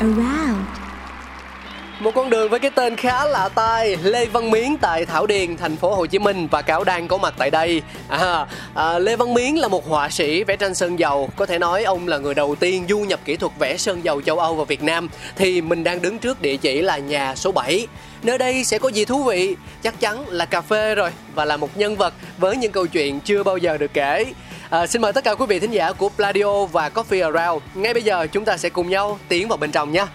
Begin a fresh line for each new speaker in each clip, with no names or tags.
around
Một con đường với cái tên khá lạ tai Lê Văn Miến tại Thảo Điền, thành phố Hồ Chí Minh và Cáo đang có mặt tại đây. À, à, Lê Văn Miến là một họa sĩ vẽ tranh sơn dầu, có thể nói ông là người đầu tiên du nhập kỹ thuật vẽ sơn dầu châu Âu vào Việt Nam. Thì mình đang đứng trước địa chỉ là nhà số 7. Nơi đây sẽ có gì thú vị? Chắc chắn là cà phê rồi và là một nhân vật với những câu chuyện chưa bao giờ được kể. À, xin mời tất cả quý vị thính giả của Pladio và Coffee Around. Ngay bây giờ chúng ta sẽ cùng nhau tiến vào bên trong nhé.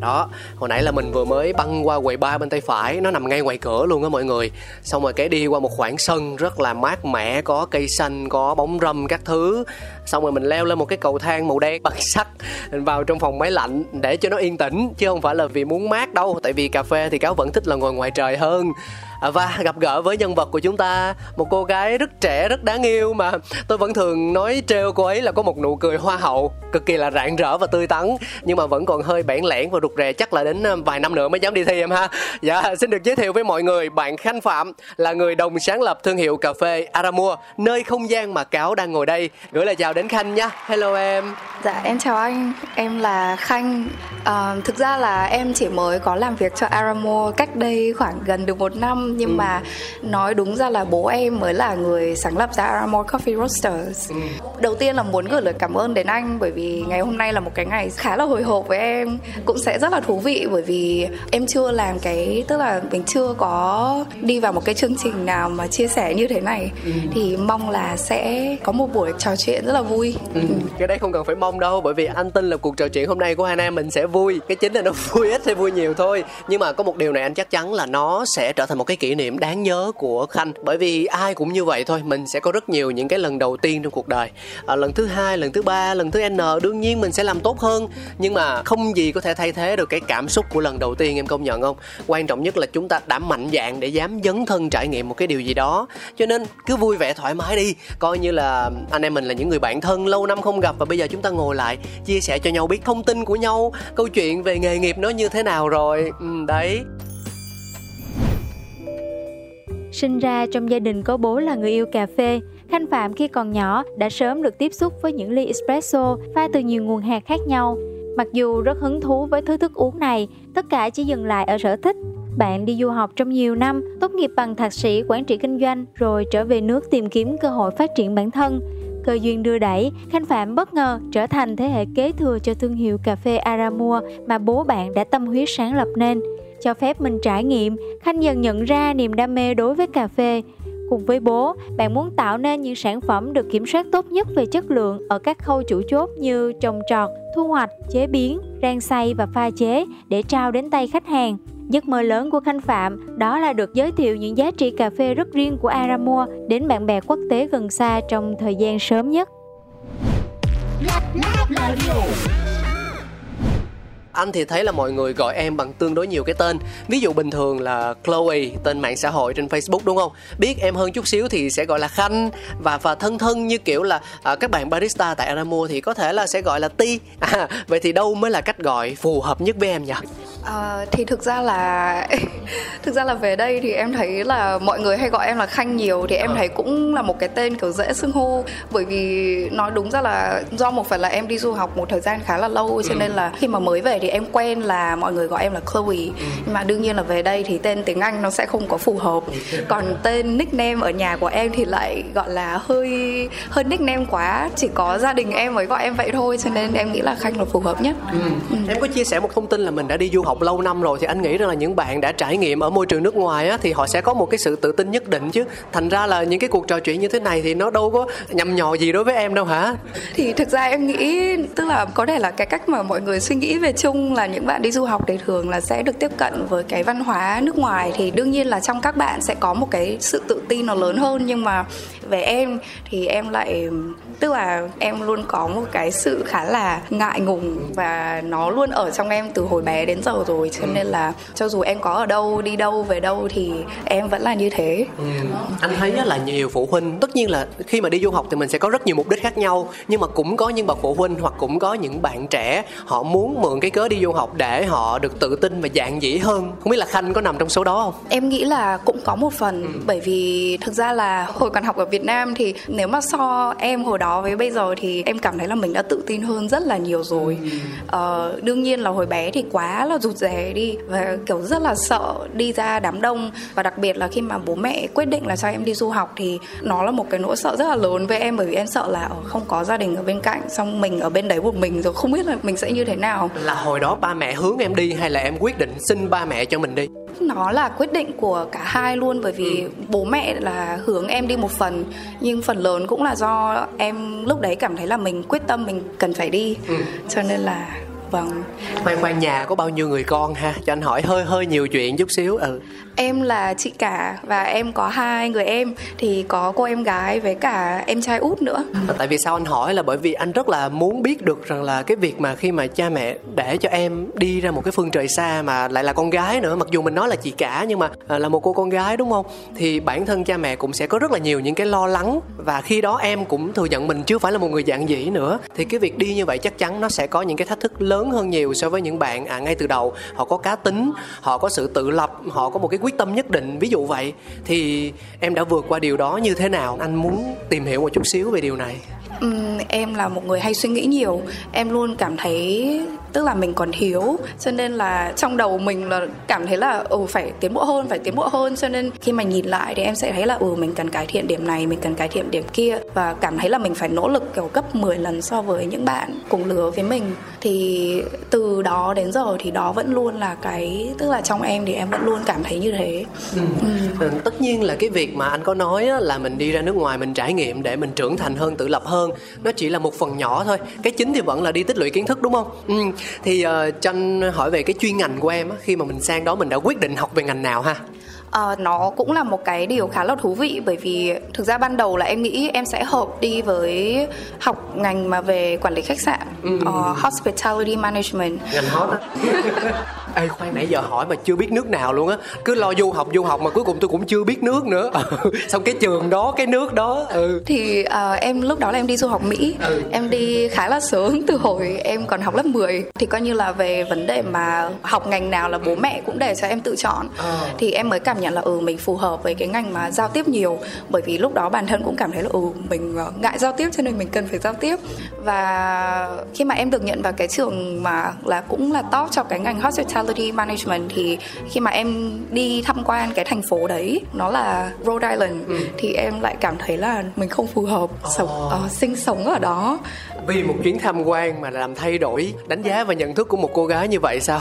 Đó, hồi nãy là mình vừa mới băng qua quầy ba bên tay phải Nó nằm ngay ngoài cửa luôn á mọi người Xong rồi cái đi qua một khoảng sân rất là mát mẻ Có cây xanh, có bóng râm các thứ Xong rồi mình leo lên một cái cầu thang màu đen bằng sắt Vào trong phòng máy lạnh để cho nó yên tĩnh Chứ không phải là vì muốn mát đâu Tại vì cà phê thì cáo vẫn thích là ngồi ngoài trời hơn À, và gặp gỡ với nhân vật của chúng ta một cô gái rất trẻ rất đáng yêu mà tôi vẫn thường nói trêu cô ấy là có một nụ cười hoa hậu cực kỳ là rạng rỡ và tươi tắn. Nhưng mà vẫn còn hơi bẽn lẽn và rụt rè chắc là đến um, vài năm nữa mới dám đi thi em ha. Dạ xin được giới thiệu với mọi người bạn khanh phạm là người đồng sáng lập thương hiệu cà phê aramua nơi không gian mà cáo đang ngồi đây. Gửi lời chào đến khanh nha. Hello em.
Dạ em chào anh, em là Khanh. À, Thực ra là em chỉ mới có làm việc cho aramua cách đây khoảng gần được một năm. Nhưng mà nói đúng ra là bố em mới là người sáng lập ra Aramo Coffee Roasters. Đầu tiên là muốn gửi lời cảm ơn đến anh Bởi vì ngày hôm nay là một cái ngày khá là hồi hộp với em Cũng sẽ rất là thú vị bởi vì em chưa làm cái Tức là mình chưa có đi vào một cái chương trình nào mà chia sẻ như thế này. Thì mong là sẽ có một buổi trò chuyện rất là vui.
Ừ, cái đấy không cần phải mong đâu bởi vì anh tin là cuộc trò chuyện hôm nay của hai anh em mình sẽ vui. Cái chính là nó vui ít hay vui nhiều thôi. Nhưng mà có một điều này anh chắc chắn là nó sẽ trở thành một cái kỷ niệm đáng nhớ của khanh. Bởi vì ai cũng như vậy thôi mình sẽ có rất nhiều những cái lần đầu tiên trong cuộc đời. À, lần thứ hai lần thứ ba lần thứ n đương nhiên mình sẽ làm tốt hơn. Nhưng mà không gì có thể thay thế được cái cảm xúc của lần đầu tiên em công nhận không? Quan trọng nhất là chúng ta đã mạnh dạn để dám dấn thân trải nghiệm một cái điều gì đó. Cho nên cứ vui vẻ thoải mái đi. Coi như là anh em mình là những người bạn thân lâu năm không gặp và bây giờ chúng ta ngồi lại chia sẻ cho nhau biết thông tin của nhau câu chuyện về nghề nghiệp nó như thế nào rồi. Ừ, đấy.
Sinh ra trong gia đình có bố là người yêu cà phê, Khanh Phạm khi còn nhỏ đã sớm được tiếp xúc với những ly espresso pha từ nhiều nguồn hạt khác nhau. Mặc dù rất hứng thú với thứ thức uống này, tất cả chỉ dừng lại ở sở thích. Bạn đi du học trong nhiều năm, tốt nghiệp bằng thạc sĩ quản trị kinh doanh rồi trở về nước tìm kiếm cơ hội phát triển bản thân. Cơ duyên đưa đẩy, Khanh Phạm bất ngờ trở thành thế hệ kế thừa cho thương hiệu cà phê Aramua mà bố bạn đã tâm huyết sáng lập nên. Cho phép mình trải nghiệm, Khanh dần nhận ra niềm đam mê đối với cà phê. Cùng với bố, bạn muốn tạo nên những sản phẩm được kiểm soát tốt nhất về chất lượng ở các khâu chủ chốt như trồng trọt, thu hoạch, chế biến, rang xay và pha chế để trao đến tay khách hàng. Giấc mơ lớn của Khanh Phạm đó là được giới thiệu những giá trị cà phê rất riêng của Aramua đến bạn bè quốc tế gần xa trong thời gian sớm nhất
anh thì thấy là mọi người gọi em bằng tương đối nhiều cái tên. Ví dụ bình thường là Chloe tên mạng xã hội trên Facebook đúng không? Biết em hơn chút xíu thì sẽ gọi là Khanh. Và và thân thân như kiểu là à, các bạn barista tại Aramo thì có thể là sẽ gọi là Ti. À, vậy thì đâu mới là cách gọi phù hợp nhất với em nhỉ?
À, thì thực ra là thực ra là về đây thì em thấy là mọi người hay gọi em là khanh nhiều thì em à. thấy cũng là một cái tên kiểu dễ xưng hô. Bởi vì nói đúng ra là do một phần là em đi du học một thời gian khá là lâu cho ừ. nên là khi mà mới về thì em quen là mọi người gọi em là Chloe ừ. nhưng mà đương nhiên là về đây thì tên tiếng Anh nó sẽ không có phù hợp còn tên nickname ở nhà của em thì lại gọi là hơi hơi nickname quá chỉ có gia đình em mới gọi em vậy thôi cho nên em nghĩ là khanh là phù hợp nhất
ừ. Ừ. em có chia sẻ một thông tin là mình đã đi du học lâu năm rồi thì anh nghĩ rằng là những bạn đã trải nghiệm ở môi trường nước ngoài á thì họ sẽ có một cái sự tự tin nhất định chứ thành ra là những cái cuộc trò chuyện như thế này thì nó đâu có nhầm nhò gì đối với em đâu hả
thì thực ra em nghĩ tức là có thể là cái cách mà mọi người suy nghĩ về chung là những bạn đi du học thì thường là sẽ được tiếp cận với cái văn hóa nước ngoài. Thì đương nhiên là trong các bạn sẽ có một cái sự tự tin nó lớn hơn. Nhưng mà về em thì em lại tức là em luôn có một cái sự khá là ngại ngùng và nó luôn ở trong em từ hồi bé đến giờ rồi. Cho nên là cho dù em có ở đâu đi đâu về đâu thì em vẫn là như thế. Ừ.
anh thấy là nhiều phụ huynh tất nhiên là khi mà đi du học thì mình sẽ có rất nhiều mục đích khác nhau. Nhưng mà cũng có những bậc phụ huynh hoặc cũng có những bạn trẻ họ muốn mượn cái cớ đi du học để họ được tự tin và dạng dĩ hơn không biết là khanh có nằm trong số đó không
em nghĩ là cũng có một phần ừ. bởi vì thực ra là hồi còn học ở việt nam thì nếu mà so em hồi đó với bây giờ thì em cảm thấy là mình đã tự tin hơn rất là nhiều rồi ừ. ờ, đương nhiên là hồi bé thì quá là rụt rè đi và kiểu rất là sợ đi ra đám đông và đặc biệt là khi mà bố mẹ quyết định là cho em đi du học thì nó là một cái nỗi sợ rất là lớn với em bởi vì em sợ là không có gia đình ở bên cạnh xong mình ở bên đấy một mình rồi không biết là mình sẽ như thế nào
là hồi đó ba mẹ hướng em đi hay là em quyết định xin ba mẹ cho mình đi?
Nó là quyết định của cả hai luôn bởi vì ừ. bố mẹ là hướng em đi một phần nhưng phần lớn cũng là do em lúc đấy cảm thấy là mình quyết tâm mình cần phải đi. Ừ. cho nên là vâng.
Khoan khoan nhà có bao nhiêu người con ha? Cho anh hỏi hơi hơi nhiều chuyện chút xíu. Ừ
em là chị cả và em có hai người em, thì có cô em gái với cả em trai út nữa.
Tại vì sao anh hỏi? Là bởi vì anh rất là muốn biết được rằng là cái việc mà khi mà cha mẹ để cho em đi ra một cái phương trời xa mà lại là con gái nữa, mặc dù mình nói là chị cả nhưng mà à, là một cô con gái, đúng không? Thì bản thân cha mẹ cũng sẽ có rất là nhiều những cái lo lắng và khi đó em cũng thừa nhận mình chưa phải là một người dạng dĩ nữa. Thì cái việc đi như vậy chắc chắn nó sẽ có những cái thách thức lớn hơn nhiều so với những bạn à ngay từ đầu. Họ có cá tính, họ có sự tự lập, họ có một cái quyết tâm nhất định. Ví dụ vậy thì em đã vượt qua điều đó như thế nào? Anh muốn tìm hiểu một chút xíu về điều này.
Um, em là một người hay suy nghĩ nhiều. Em luôn cảm thấy tức là mình còn thiếu cho nên là trong đầu mình là cảm thấy là ừ phải tiến bộ hơn phải tiến bộ hơn. Cho nên khi mà nhìn lại thì em sẽ thấy là ừ mình cần cải thiện điểm này mình cần cải thiện điểm kia. Và cảm thấy là mình phải nỗ lực kiểu gấp 10 lần so với những bạn cùng lứa với mình. Thì từ đó đến giờ thì đó vẫn luôn là cái tức là trong em thì em vẫn luôn cảm thấy như thế. Ừ.
Ừ. ừ tất nhiên là cái việc mà anh có nói là mình đi ra nước ngoài mình trải nghiệm để mình trưởng thành hơn tự lập hơn nó chỉ là một phần nhỏ thôi. Cái chính thì vẫn là đi tích lũy kiến thức đúng không? Ừ thì uh, cho anh hỏi về cái chuyên ngành của em á khi mà mình sang đó mình đã quyết định học về ngành nào ha?
Uh, nó cũng là một cái điều khá là thú vị bởi vì thực ra ban đầu là em nghĩ em sẽ hợp đi với học ngành mà về quản lý khách sạn ừ. uh, hospitality management.
Ngành hot ê khoan nãy giờ hỏi mà chưa biết nước nào luôn á. Cứ lo du học du học mà cuối cùng tôi cũng chưa biết nước nữa. Xong cái trường đó cái nước đó ừ.
Thì uh, em lúc đó là em đi du học mỹ. Ừ. em đi khá là sớm từ hồi em còn học lớp 10 thì coi như là về vấn đề mà học ngành nào là bố mẹ cũng để cho em tự chọn. À. thì em mới cảm nhận là ừ mình phù hợp với cái ngành mà giao tiếp nhiều. Bởi vì lúc đó bản thân cũng cảm thấy là ừ mình ờ, ngại giao tiếp cho nên mình cần phải giao tiếp. Và khi mà em được nhận vào cái trường mà là cũng là top cho cái ngành hospitality management thì khi mà em đi tham quan cái thành phố đấy nó là Rhode Island ừ. thì em lại cảm thấy là mình không phù hợp sống uh, sinh sống ở đó
vì một chuyến tham quan mà làm thay đổi đánh giá và nhận thức của một cô gái như vậy sao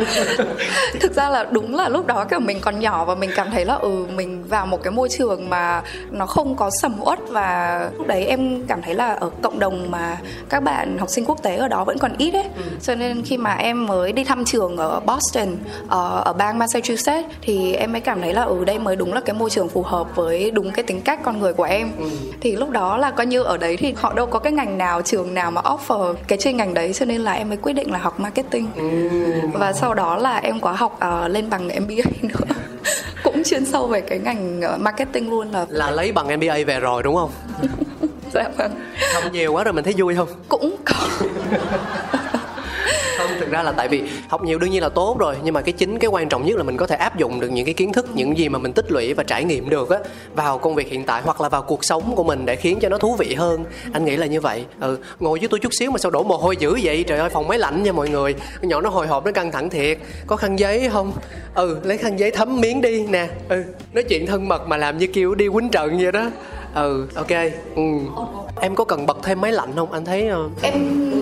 thực ra là đúng là lúc đó kiểu mình còn nhỏ và mình cảm thấy là ừ mình vào một cái môi trường mà nó không có sầm uất và lúc đấy em cảm thấy là ở cộng đồng mà các bạn học sinh quốc tế ở đó vẫn còn ít ấy ừ. cho nên khi mà em mới đi thăm trường ở Boston ở, ở bang Massachusetts thì em mới cảm thấy là ừ đây mới đúng là cái môi trường phù hợp với đúng cái tính cách con người của em ừ. thì lúc đó là coi như ở đấy thì họ đâu có cái ngành nào trường nào mà offer cái chuyên ngành đấy cho nên là em mới quyết định là học marketing. Ừ. và sau đó là em có học uh, lên bằng MBA nữa. Cũng chuyên sâu về cái ngành ờ, marketing luôn là
là lấy bằng MBA về rồi đúng không?
Dạ vâng.
Không nhiều quá rồi mình thấy vui không?
Cũng có
thực ra là tại vì học nhiều đương nhiên là tốt rồi, nhưng mà cái chính cái quan trọng nhất là mình có thể áp dụng được những cái kiến thức, những gì mà mình tích lũy và trải nghiệm được á, vào công việc hiện tại hoặc là vào cuộc sống của mình để khiến cho nó thú vị hơn. Anh nghĩ là như vậy. Ừ ngồi với tôi chút xíu mà sao đổ mồ hôi dữ vậy? Trời ơi, phòng máy lạnh nha mọi người. Nhỏ nó hồi hộp, nó căng thẳng thiệt. Có khăn giấy không? Ừ lấy khăn giấy thấm miếng đi nè. Ừ nói chuyện thân mật mà làm như kiểu đi quýnh trận vậy đó ừ ok. Ừ. Em có cần bật thêm máy lạnh không? Anh thấy uh...
em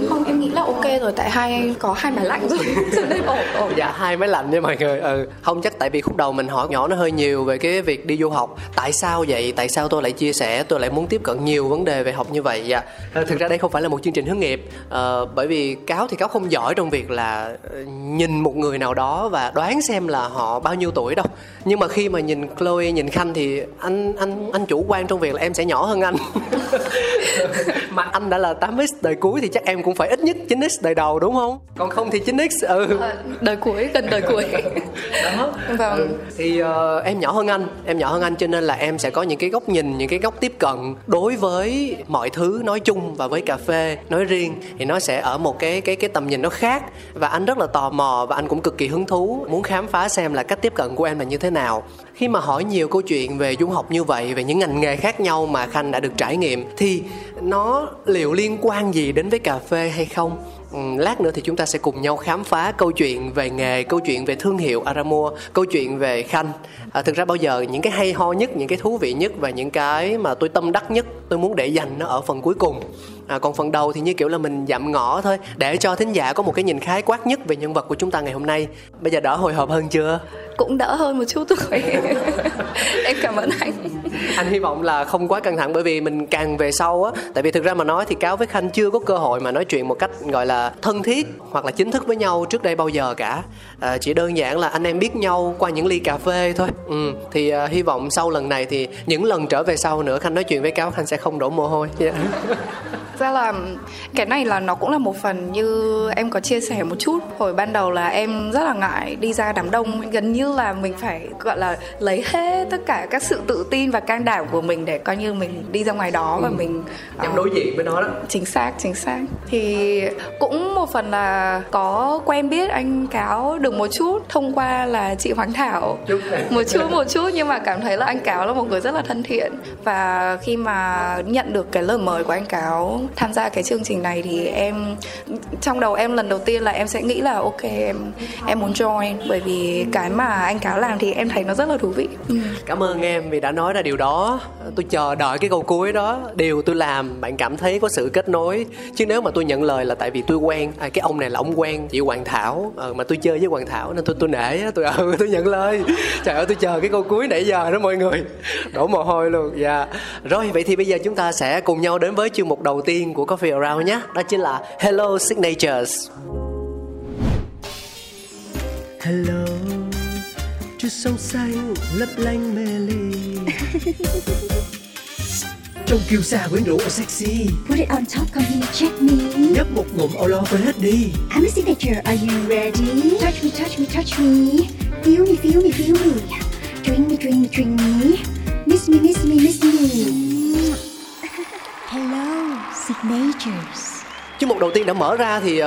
không em nghĩ là ok rồi tại hai có hai máy lạnh rồi. Cho nên ổn ổn
dạ hai máy lạnh nha mọi người. Ừ không chắc tại vì khúc đầu mình hỏi nhỏ nó hơi nhiều về cái việc đi du học. Tại sao vậy? Tại sao tôi lại chia sẻ? Tôi lại muốn tiếp cận nhiều vấn đề về học như vậy. Dạ. À, thực ra đây không phải là một chương trình hướng nghiệp. À, bởi vì cáo thì cáo không giỏi trong việc là nhìn một người nào đó và đoán xem là họ bao nhiêu tuổi đâu. Nhưng mà khi mà nhìn Chloe nhìn Khanh thì anh anh anh chủ quan trong việc là em sẽ nhỏ hơn anh. mà anh đã là 8x đời cuối thì chắc em cũng phải ít nhất 9x đời đầu đúng không? Còn không thì 9x ừ.
À, đời cuối gần đời cuối.
Đó. Vâng. Ừ. thì uh, em nhỏ hơn anh em nhỏ hơn anh cho nên là em sẽ có những cái góc nhìn những cái góc tiếp cận đối với mọi thứ nói chung và với cà phê nói riêng thì nó sẽ ở một cái cái cái tầm nhìn nó khác. Và anh rất là tò mò và anh cũng cực kỳ hứng thú muốn khám phá xem là cách tiếp cận của em là như thế nào. Khi mà hỏi nhiều câu chuyện về du học như vậy về những ngành nghề khác nhau mà khanh đã được trải nghiệm thì nó liệu liên quan gì đến với cà phê hay không? Ừ, lát nữa thì chúng ta sẽ cùng nhau khám phá câu chuyện về nghề câu chuyện về thương hiệu Aramua câu chuyện về khanh. À, thực ra bao giờ những cái hay ho nhất những cái thú vị nhất và những cái mà tôi tâm đắc nhất tôi muốn để dành nó ở phần cuối cùng à, còn phần đầu thì như kiểu là mình dặm ngõ thôi để cho thính giả có một cái nhìn khái quát nhất về nhân vật của chúng ta ngày hôm nay. Bây giờ đỡ hồi hộp hơn chưa?
Cũng đỡ hơn một chút thôi. Em cảm ơn anh.
Anh hy vọng là không quá căng thẳng bởi vì mình càng về sau á tại vì thực ra mà nói thì cáo với khanh chưa có cơ hội mà nói chuyện một cách gọi là thân thiết hoặc là chính thức với nhau trước đây bao giờ cả à, chỉ đơn giản là anh em biết nhau qua những ly cà phê thôi. Ừ thì à, hy vọng sau lần này thì những lần trở về sau nữa khanh nói chuyện với cáo khanh sẽ không đổ mồ hôi. Yeah.
ra là cái này là nó cũng là một phần như em có chia sẻ một chút. Hồi ban đầu là em rất là ngại đi ra đám đông gần như là mình phải gọi là lấy hết tất cả các sự tự tin và can đảm của mình để coi như mình đi ra ngoài đó và ừ. mình
nhằm uh, đối diện với nó đó.
chính xác chính xác. Thì cũng một phần là có quen biết anh cáo được một chút thông qua là chị Hoàng Thảo. Một chút một chút nhưng mà cảm thấy là anh cáo là một người rất là thân thiện. Và khi mà nhận được cái lời mời của anh cáo tham gia cái chương trình này thì em trong đầu em lần đầu tiên là em sẽ nghĩ là ok em em muốn join. Bởi vì cái mà anh cáo làm thì em thấy nó rất là thú vị. Ừ.
cảm ơn em vì đã nói ra điều đó. Tôi chờ đợi cái câu cuối đó. Điều tôi làm bạn cảm thấy có sự kết nối. Chứ nếu mà tôi nhận lời là tại vì tôi quen à, cái ông này là ông quen chị hoàng thảo à, mà tôi chơi với hoàng thảo nên tôi tôi nể tôi ừ tôi nhận lời. Trời ơi tôi chờ cái câu cuối nãy giờ đó mọi người. Đổ mồ hôi luôn dạ. Yeah. rồi vậy thì bây giờ chúng ta sẽ cùng nhau đến với chương mục đầu tiên tiên của Coffee Around nhé. Đó chính là Hello Signatures. Hello Chút sông xanh lấp lánh mê ly Trông kiêu sa quyến rũ và sexy.
Put it on top, come here, check me.
Nhấp một ngụm lo quên hết đi.
I'm a signature, are you ready? Touch me, touch me, touch me. Feel me, feel me, feel me. Drink me, drink me, drink me. Miss me, miss me, miss me. Hello, signatures.
Chứ một đầu tiên đã mở ra thì uh,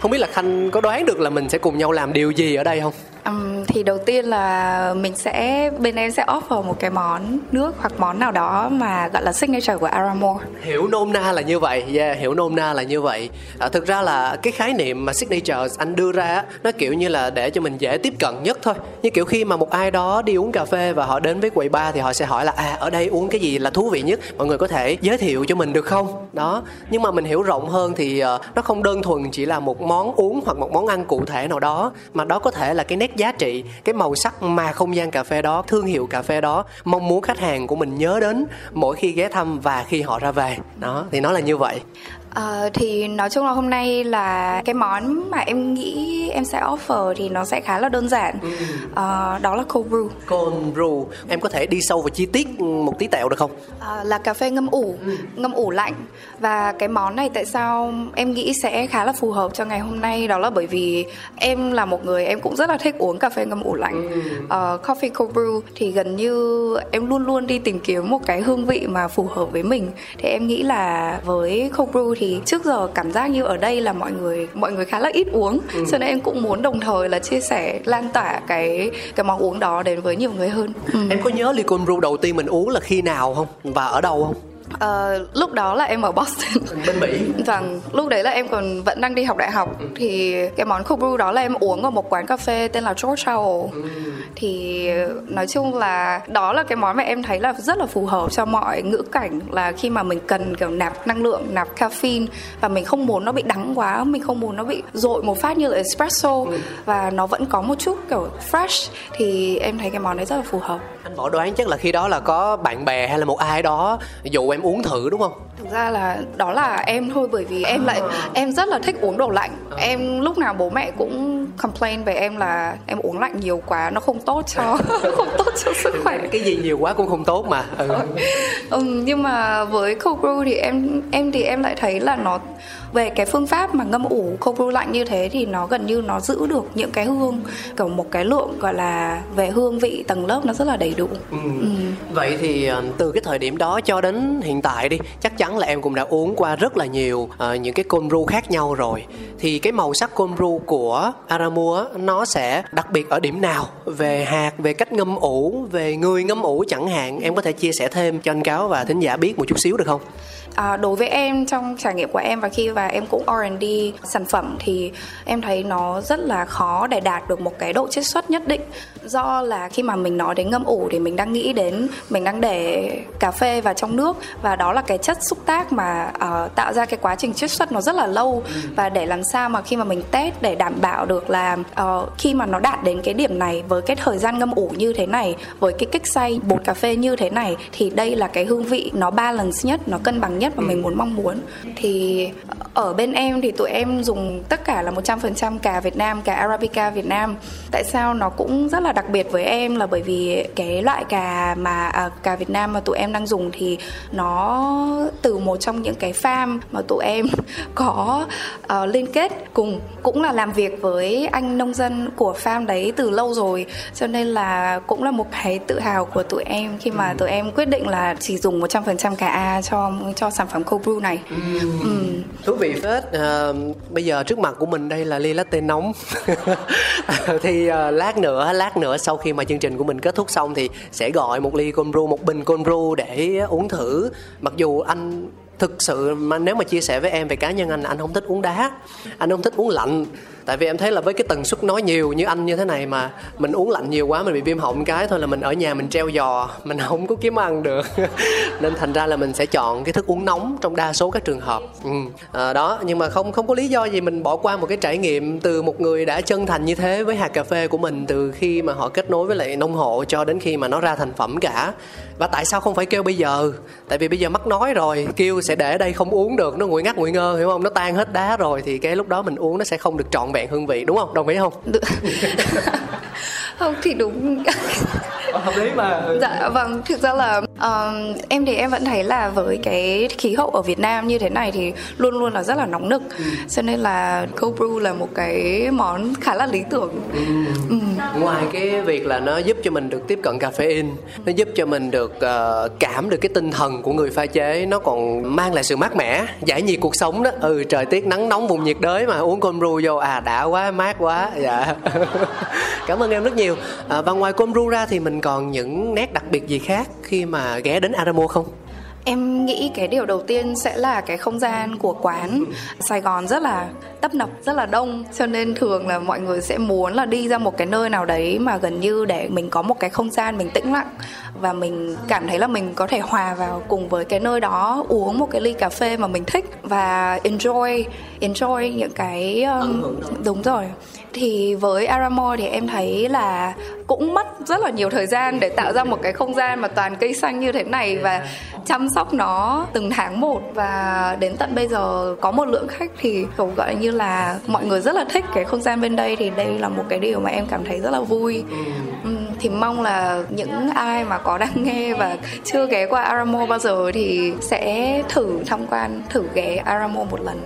không biết là Khanh có đoán được là mình sẽ cùng nhau làm điều gì ở đây không?
Um, thì đầu tiên là mình sẽ bên em sẽ offer một cái món nước hoặc món nào đó mà gọi là signature của Aramore.
Hiểu nôm na là như vậy, yeah, hiểu nôm na là như vậy. À, thực ra là cái khái niệm mà signature anh đưa ra nó kiểu như là để cho mình dễ tiếp cận nhất thôi. Như kiểu khi mà một ai đó đi uống cà phê và họ đến với quầy bar thì họ sẽ hỏi là à ở đây uống cái gì là thú vị nhất, mọi người có thể giới thiệu cho mình được không? Đó. Nhưng mà mình hiểu rộng hơn thì uh, nó không đơn thuần chỉ là một món uống hoặc một món ăn cụ thể nào đó mà đó có thể là cái nét nét giá trị cái màu sắc mà không gian cà phê đó, thương hiệu cà phê đó, mong muốn khách hàng của mình nhớ đến mỗi khi ghé thăm và khi họ ra về. Đó, thì nó là như vậy.
À, thì nói chung là hôm nay là cái món mà em nghĩ em sẽ offer thì nó sẽ khá là đơn giản. Ừ. à, đó là cold brew.
Cold brew. Em có thể đi sâu vào chi tiết một tí tẹo được không?
À, là cà phê ngâm ủ ừ. ngâm ủ lạnh. Và cái món này tại sao em nghĩ sẽ khá là phù hợp cho ngày hôm nay đó là bởi vì em là một người em cũng rất là thích uống cà phê ngâm ủ lạnh. Ừ. uh, coffee cold brew thì gần như em luôn luôn đi tìm kiếm một cái hương vị mà phù hợp với mình. Thì em nghĩ là với cold brew thì trước giờ cảm giác như ở đây là mọi người mọi người khá là ít uống ừ. cho nên em cũng muốn đồng thời là chia sẻ lan tỏa cái cái món uống đó đến với nhiều người hơn
ừ. em có nhớ ly cold brew đầu tiên mình uống là khi nào không và ở đâu không
Uh, lúc đó là em ở Boston
bên Mỹ
vâng lúc đấy là em còn vẫn đang đi học đại học ừ. thì cái món cold brew đó là em uống ở một quán cà phê tên là George Howell ừ. Thì nói chung là đó là cái món mà em thấy là rất là phù hợp cho mọi ngữ cảnh là khi mà mình cần kiểu nạp năng lượng nạp caffeine và mình không muốn nó bị đắng quá mình không muốn nó bị dội một phát như là espresso ừ. và nó vẫn có một chút kiểu fresh thì em thấy cái món đấy rất là phù hợp
anh bỏ đoán chắc là khi đó là có bạn bè hay là một ai đó dụ em uống thử đúng không?
Thực ra là đó là em thôi bởi vì em lại em rất là thích uống đồ lạnh. Em lúc nào bố mẹ cũng complain về em là em uống lạnh nhiều quá nó không tốt cho không tốt cho sức khỏe.
Cái gì nhiều quá cũng không tốt mà. Ừ.
ừ nhưng mà với cold brew thì em em thì em lại thấy là nó về cái phương pháp mà ngâm ủ cold brew lạnh như thế thì nó gần như nó giữ được những cái hương kiểu một cái lượng gọi là về hương vị tầng lớp nó rất là đầy đủ ừ.
Ừ. vậy thì ờ, từ cái thời điểm đó cho đến hiện tại đi chắc chắn là em cũng đã uống qua rất là nhiều uh, những cái cold brew khác nhau rồi thì cái màu sắc cold brew của Aramua nó sẽ đặc biệt ở điểm nào về hạt về cách ngâm ủ về người ngâm ủ chẳng hạn em có thể chia sẻ thêm cho anh cáo và thính giả biết một chút xíu được không
à, đối với em trong trải nghiệm của em và khi và em cũng R&D sản phẩm thì em thấy nó rất là khó để đạt được một cái độ chiết xuất nhất định. Do là khi mà mình nói đến ngâm ủ thì mình đang nghĩ đến mình đang để cà phê vào trong nước và đó là cái chất xúc tác mà uh, tạo ra cái quá trình chiết xuất nó rất là lâu. Và để làm sao mà khi mà mình test để đảm bảo được là uh, khi mà nó đạt đến cái điểm này với cái thời gian ngâm ủ như thế này với cái kích xay bột cà phê như thế này thì đây là cái hương vị nó balance nhất nó cân bằng nhất mà mình muốn mong muốn. Thì ở bên em thì tụi em dùng tất cả là 100% cà Việt Nam, cà Arabica Việt Nam. Tại sao nó cũng rất là đặc biệt với em là bởi vì cái loại cà mà à, cà Việt Nam mà tụi em đang dùng thì nó từ một trong những cái farm mà tụi em có uh, liên kết cùng cũng là làm việc với anh nông dân của farm đấy từ lâu rồi. Cho nên là cũng là một cái tự hào của tụi em khi mà tụi em quyết định là chỉ dùng 100% cà A cho cho sản phẩm cold brew này.
Ừ. Ừ. Thú vị phết. À, bây giờ trước mặt của mình đây là ly latte nóng. thì à, lát nữa lát nữa sau khi mà chương trình của mình kết thúc xong thì sẽ gọi một ly cold brew một bình cold brew để uống thử. Mặc dù anh thực sự mà nếu mà chia sẻ với em về cá nhân anh anh không thích uống đá anh không thích uống lạnh tại vì em thấy là với cái tần suất nói nhiều như anh như thế này mà mình uống lạnh nhiều quá mình bị viêm họng cái thôi là mình ở nhà mình treo giò mình không có kiếm ăn được. Nên thành ra là mình sẽ chọn cái thức uống nóng trong đa số các trường hợp. Ừ. à, đó nhưng mà không không có lý do gì mình bỏ qua một cái trải nghiệm từ một người đã chân thành như thế với hạt cà phê của mình từ khi mà họ kết nối với lại nông hộ cho đến khi mà nó ra thành phẩm cả. Và tại sao không phải kêu bây giờ? Tại vì bây giờ mắc nói rồi kêu sẽ để đây không uống được nó nguội ngắt nguội ngơ hiểu không? Nó tan hết đá rồi thì cái lúc đó mình uống nó sẽ không được trọn vẹn hương vị đúng không? Đồng ý không?
Không thì đúng.
Ờ, hợp lý mà.
Dạ vâng thực ra là um, em thì em vẫn thấy là với cái khí hậu ở Việt Nam như thế này thì luôn luôn là rất là nóng nực ừ. cho nên là cold brew là một cái món khá là lý tưởng ừ.
Ừ. ngoài cái việc là nó giúp cho mình được tiếp cận caffeine nó giúp cho mình được uh, cảm được cái tinh thần của người pha chế nó còn mang lại sự mát mẻ giải nhiệt cuộc sống đó ừ trời tiết nắng nóng vùng nhiệt đới mà uống cold brew vô à đã quá mát quá dạ cảm ơn em rất nhiều à, và ngoài cold brew ra thì mình còn những nét đặc biệt gì khác khi mà ghé đến Aramo không?
Em nghĩ cái điều đầu tiên sẽ là cái không gian của quán. Sài Gòn rất là tấp nập, rất là đông Cho nên thường là mọi người sẽ muốn là đi ra một cái nơi nào đấy mà gần như để mình có một cái không gian mình tĩnh lặng. Và mình cảm thấy là mình có thể hòa vào cùng với cái nơi đó Uống một cái ly cà phê mà mình thích. Và enjoy, enjoy những cái... Um, đúng rồi thì với Aramore thì em thấy là cũng mất rất là nhiều thời gian để tạo ra một cái không gian mà toàn cây xanh như thế này và chăm sóc nó từng tháng một. Và đến tận bây giờ có một lượng khách thì kiểu gọi như là mọi người rất là thích cái không gian bên đây thì đây là một cái điều mà em cảm thấy rất là vui. Ừ, thì mong là những ai mà có đang nghe và chưa ghé qua Aramo bao giờ thì sẽ thử tham quan thử ghé Aramo một lần.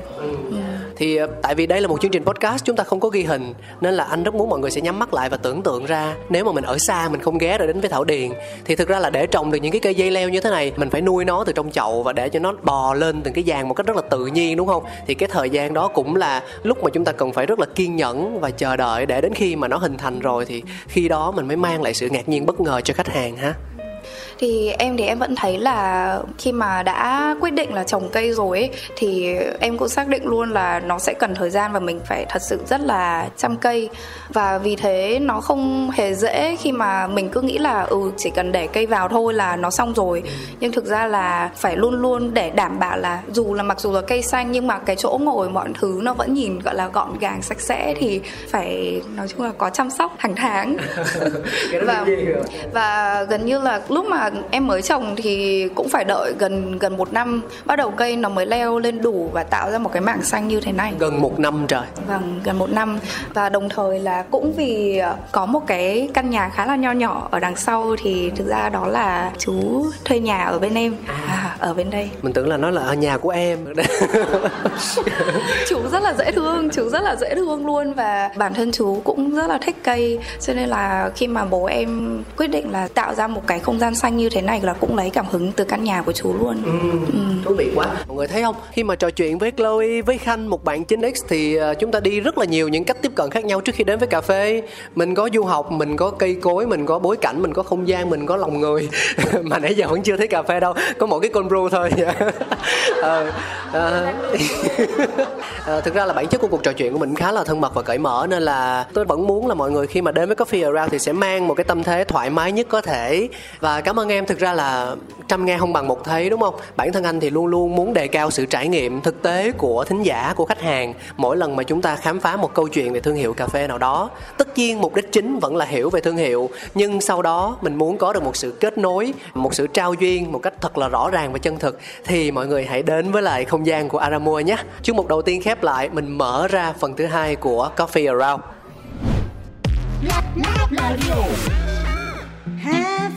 Ừ
thì ờ, tại vì đây là một chương trình podcast, chúng ta không có ghi hình, nên là anh rất muốn mọi người sẽ nhắm mắt lại và tưởng tượng ra, nếu mà mình ở xa, mình không ghé rồi đến với thảo điền, thì thực ra là để trồng được những cái cây dây leo như thế này, mình phải nuôi nó từ trong chậu và để cho nó bò lên từng cái giàn một cách rất là tự nhiên, đúng không? Thì cái thời gian đó cũng là lúc mà chúng ta cần phải rất là kiên nhẫn và chờ đợi để đến khi mà nó hình thành rồi thì khi đó mình mới mang lại sự ngạc nhiên bất ngờ cho khách hàng ha
thì em thì em vẫn thấy là khi mà đã quyết định là trồng cây rồi ấy, thì em cũng xác định luôn là nó sẽ cần thời gian và mình phải thật sự rất là chăm cây. Và vì thế nó không hề dễ khi mà mình cứ nghĩ là ừ chỉ cần để cây vào thôi là nó xong rồi. Nhưng thực ra là phải luôn luôn để đảm bảo là dù là mặc dù là cây xanh nhưng mà cái chỗ ngồi mọi thứ nó vẫn nhìn gọi là gọn gàng sạch sẽ thì phải nói chung là có chăm sóc hàng tháng. Và và gần như là lúc mà em mới trồng thì cũng phải đợi gần gần một năm. Bắt đầu cây nó mới leo lên đủ và tạo ra một cái mảng xanh như thế này.
Gần một năm trời.
Vâng gần một năm. Và đồng thời là cũng vì có một cái căn nhà khá là nho nhỏ ở đằng sau thì thực ra đó là chú thuê nhà ở bên em. À, ở bên đây.
Mình tưởng là nó là ở nhà của em.
Chú rất là dễ thương chú rất là dễ thương luôn và bản thân chú cũng rất là thích cây. Cho nên là khi mà bố em quyết định là tạo ra một cái không gian xanh như thế này là cũng lấy cảm hứng từ căn nhà của chú luôn.
Ừ, ừ. thú vị quá. Mọi người thấy không? Khi mà trò chuyện với Chloe với Khanh một bạn 9X thì ờ, chúng ta đi rất là nhiều những cách tiếp cận khác nhau trước khi đến với cà phê. Mình có du học mình có cây cối mình có bối cảnh mình có không gian mình có lòng người. Mà nãy giờ vẫn chưa thấy cà phê đâu. Có một cái con brew thôi. À, à, à, thực ra là bản chất của cuộc trò chuyện của mình khá là thân mật và cởi mở nên là tôi vẫn muốn là mọi người khi mà đến với coffee around thì sẽ mang một cái tâm thế thoải mái nhất có thể. Và cảm ơn em thực ra là trăm nghe không bằng một thấy đúng không? Bản thân anh thì luôn luôn muốn đề cao sự trải nghiệm thực tế của thính giả của khách hàng mỗi lần mà chúng ta khám phá một câu chuyện về thương hiệu cà phê nào đó. Tất nhiên mục đích chính vẫn là hiểu về thương hiệu nhưng sau đó mình muốn có được một sự kết nối một sự trao duyên một cách thật là rõ ràng và chân thực thì mọi người hãy đến với lại không gian của Aramua nhé. Chương mục đầu tiên khép lại mình mở ra phần thứ hai của Coffee Around.
Have,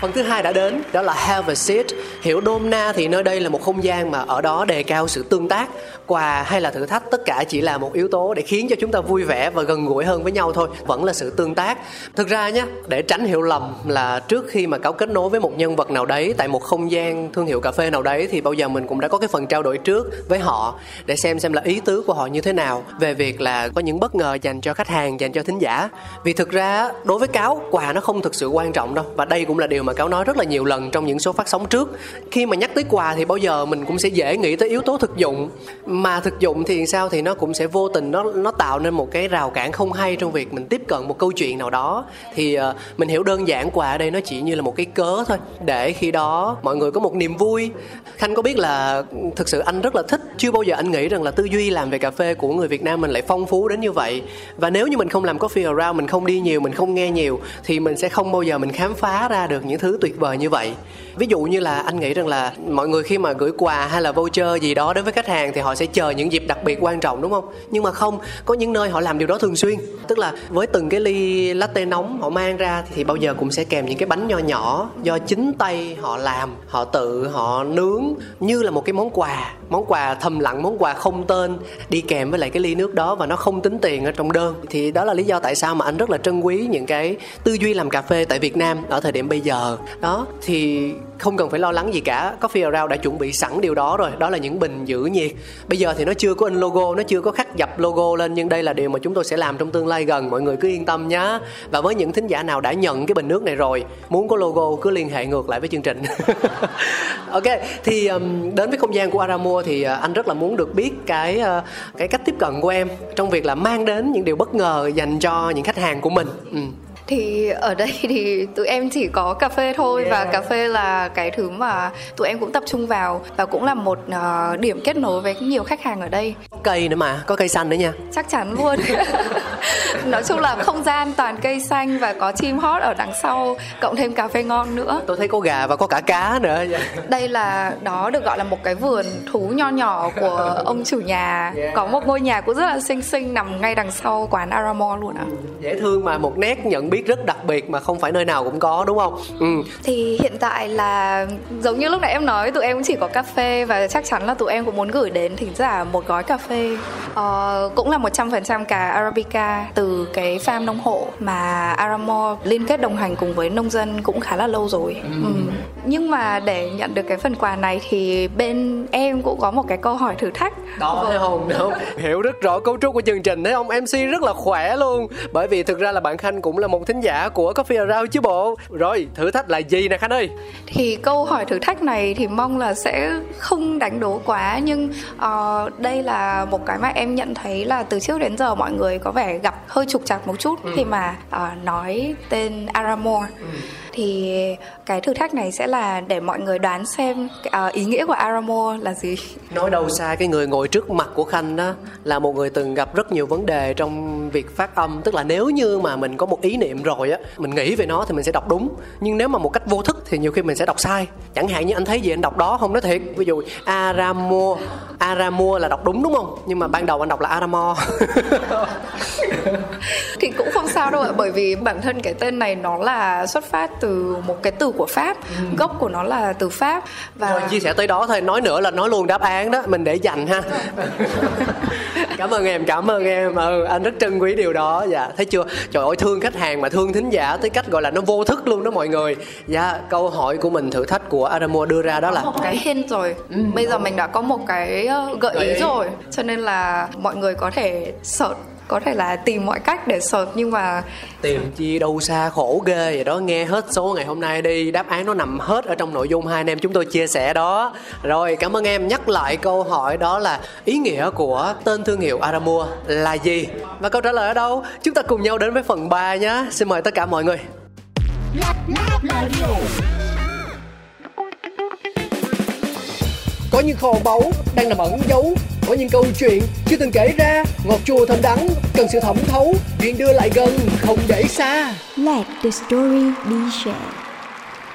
Phần thứ hai đã đến, đó là have a seat. Hiểu nôm na thì nơi đây là một không gian mà ở đó đề cao sự tương tác, quà hay là thử thách tất cả chỉ là một yếu tố để khiến cho chúng ta vui vẻ và gần gũi hơn với nhau thôi, vẫn là sự tương tác. Thực ra nhé, để tránh hiểu lầm là trước khi mà cáo kết nối với một nhân vật nào đấy tại một không gian thương hiệu cà phê nào đấy thì bao giờ mình cũng đã có cái phần trao đổi trước với họ để xem xem là ý tứ của họ như thế nào về việc là có những bất ngờ dành cho khách hàng, dành cho thính giả. Vì thực ra đối với cáo quà nó không thực sự quan trọng đâu và đây cũng là điều mà cáo nói rất là nhiều lần trong những số phát sóng trước. Khi mà nhắc tới quà thì bao giờ mình cũng sẽ dễ nghĩ tới yếu tố thực dụng. Mà thực dụng thì sao thì nó cũng sẽ vô tình nó nó tạo nên một cái rào cản không hay trong việc mình tiếp cận một câu chuyện nào đó. Thì uh, mình hiểu đơn giản quà ở đây nó chỉ như là một cái cớ thôi. Để khi đó mọi người có một niềm vui. Khanh có biết là ừ, thực sự anh rất là thích chưa bao giờ anh nghĩ rằng là tư duy làm về cà phê của người việt nam mình lại phong phú đến như vậy. Và nếu như mình không làm coffee around mình không đi nhiều mình không nghe nhiều thì mình sẽ không bao giờ mình khám phá ra được những thứ tuyệt vời như vậy ví dụ như là anh nghĩ rằng là mọi người khi mà gửi quà hay là voucher gì đó đối với khách hàng thì họ sẽ chờ những dịp đặc biệt quan trọng, đúng không? Nhưng mà không, có những nơi họ làm điều đó thường xuyên. Tức là với từng cái ly latte nóng họ mang ra thì bao giờ cũng sẽ kèm những cái bánh nho nhỏ do chính tay họ làm, họ tự, họ nướng như là một cái món quà. Món quà thầm lặng, món quà không tên, đi kèm với lại cái ly nước đó và nó không tính tiền ở trong đơn. Thì đó là lý do tại sao mà anh rất là trân quý những cái tư duy làm cà phê tại Việt Nam ở thời điểm bây giờ. Đó, thì không cần phải lo lắng gì cả. Coffee Around đã chuẩn bị sẵn điều đó rồi. Đó là những bình giữ nhiệt. Bây giờ thì nó chưa có in logo nó chưa có khắc dập logo lên nhưng đây là điều mà chúng tôi sẽ làm trong tương lai gần. Mọi người cứ yên tâm nhé và với những thính giả nào đã nhận cái bình nước này rồi muốn có logo cứ liên hệ ngược lại với chương trình. Ok thì um, đến với không gian của Aramua thì uh, anh rất là muốn được biết cái uh, cái cách tiếp cận của em trong việc là mang đến những điều bất ngờ dành cho những khách hàng của mình. Ừ
thì ở đây thì tụi em chỉ có cà phê thôi yeah. và cà phê là cái thứ mà tụi em cũng tập trung vào và cũng là một uh, điểm kết nối với nhiều khách hàng ở đây.
Cây nữa mà có cây xanh nữa nha.
Chắc chắn luôn. Nói chung là không gian toàn cây xanh và có chim hót ở đằng sau cộng thêm cà phê ngon nữa.
Tôi thấy có gà và có cả cá nữa
đây là đó được gọi là một cái vườn thú nho nhỏ của ông chủ nhà. Có một ngôi nhà cũng rất là xinh xinh nằm ngay đằng sau quán Aramo luôn ạ.
Dễ thương mà một nét nhận biết rất đặc biệt mà không phải nơi nào cũng có đúng không
ừ. thì hiện tại là giống như lúc nãy em nói tụi em cũng chỉ có cà phê và chắc chắn là tụi em cũng muốn gửi đến thính giả một gói cà phê uh, cũng là 100% cà Arabica từ cái farm nông hộ mà Aramo liên kết đồng hành cùng với nông dân cũng khá là lâu rồi ừ. Ừ. nhưng mà để nhận được cái phần quà này thì bên em cũng có một cái câu hỏi thử thách.
Đó thấy không? Đúng hiểu rất rõ cấu trúc của chương trình. Thấy không? Mc rất là khỏe luôn. Bởi vì thực ra là bạn khanh cũng là một thính giả của coffee around chứ bộ. Rồi thử thách là gì nè khanh ơi?
Thì câu hỏi thử thách này thì mong là sẽ không đánh đố quá nhưng uh, đây là một cái mà em nhận thấy là từ trước đến giờ mọi người có vẻ gặp hơi trục trặc một chút ừ. khi mà uh, nói tên Aramore. Ừ thì cái thử thách này sẽ là để mọi người đoán xem uh, ý nghĩa của Aramo là gì.
Nói đâu xa cái người ngồi trước mặt của Khanh đó là một người từng gặp rất nhiều vấn đề trong việc phát âm, tức là nếu như mà mình có một ý niệm rồi á, mình nghĩ về nó thì mình sẽ đọc đúng, nhưng nếu mà một cách vô thức thì nhiều khi mình sẽ đọc sai. Chẳng hạn như anh thấy gì anh đọc đó không nói thiệt, ví dụ Aramo, Aramo là đọc đúng đúng không? Nhưng mà ban đầu anh đọc là Aramo.
thì cũng không sao đâu ạ, bởi vì bản thân cái tên này nó là xuất phát từ từ một cái từ của pháp. Ừ. gốc của nó là từ pháp
và rồi chia sẻ tới đó thôi. Nói nữa là nói luôn đáp án đó. Mình để dành ha. Cảm ơn em cảm ơn em. Ừ, anh rất trân quý điều đó. Dạ thấy chưa? Trời ơi thương khách hàng mà thương thính giả tới cách gọi là nó vô thức luôn đó mọi người. Dạ câu hỏi của mình thử thách của Adamo đưa ra đó là
một cái hint rồi. Ừ. bây giờ mình đã có một cái ờ, gợi ý. rồi. Cho nên là mọi người có thể search có thể là tìm mọi cách để search nhưng mà
tìm chi đâu xa khổ ghê vậy đó. Nghe hết số ngày hôm nay đi đáp án nó nằm hết ở trong nội dung hai anh em chúng tôi chia sẻ đó. Rồi cảm ơn em. Nhắc lại câu hỏi đó là ý nghĩa của tên thương hiệu Aramua là gì? Và câu trả lời ở đâu? Chúng ta cùng nhau đến với phần 3 nhé. Xin mời tất cả mọi người. Có những kho báu đang nằm ẩn giấu có những câu chuyện chưa từng kể ra. Ngọt chua thơm đắng, cần sự thẩm thấu. Chuyện đưa lại gần, không để xa.
Let the story be shared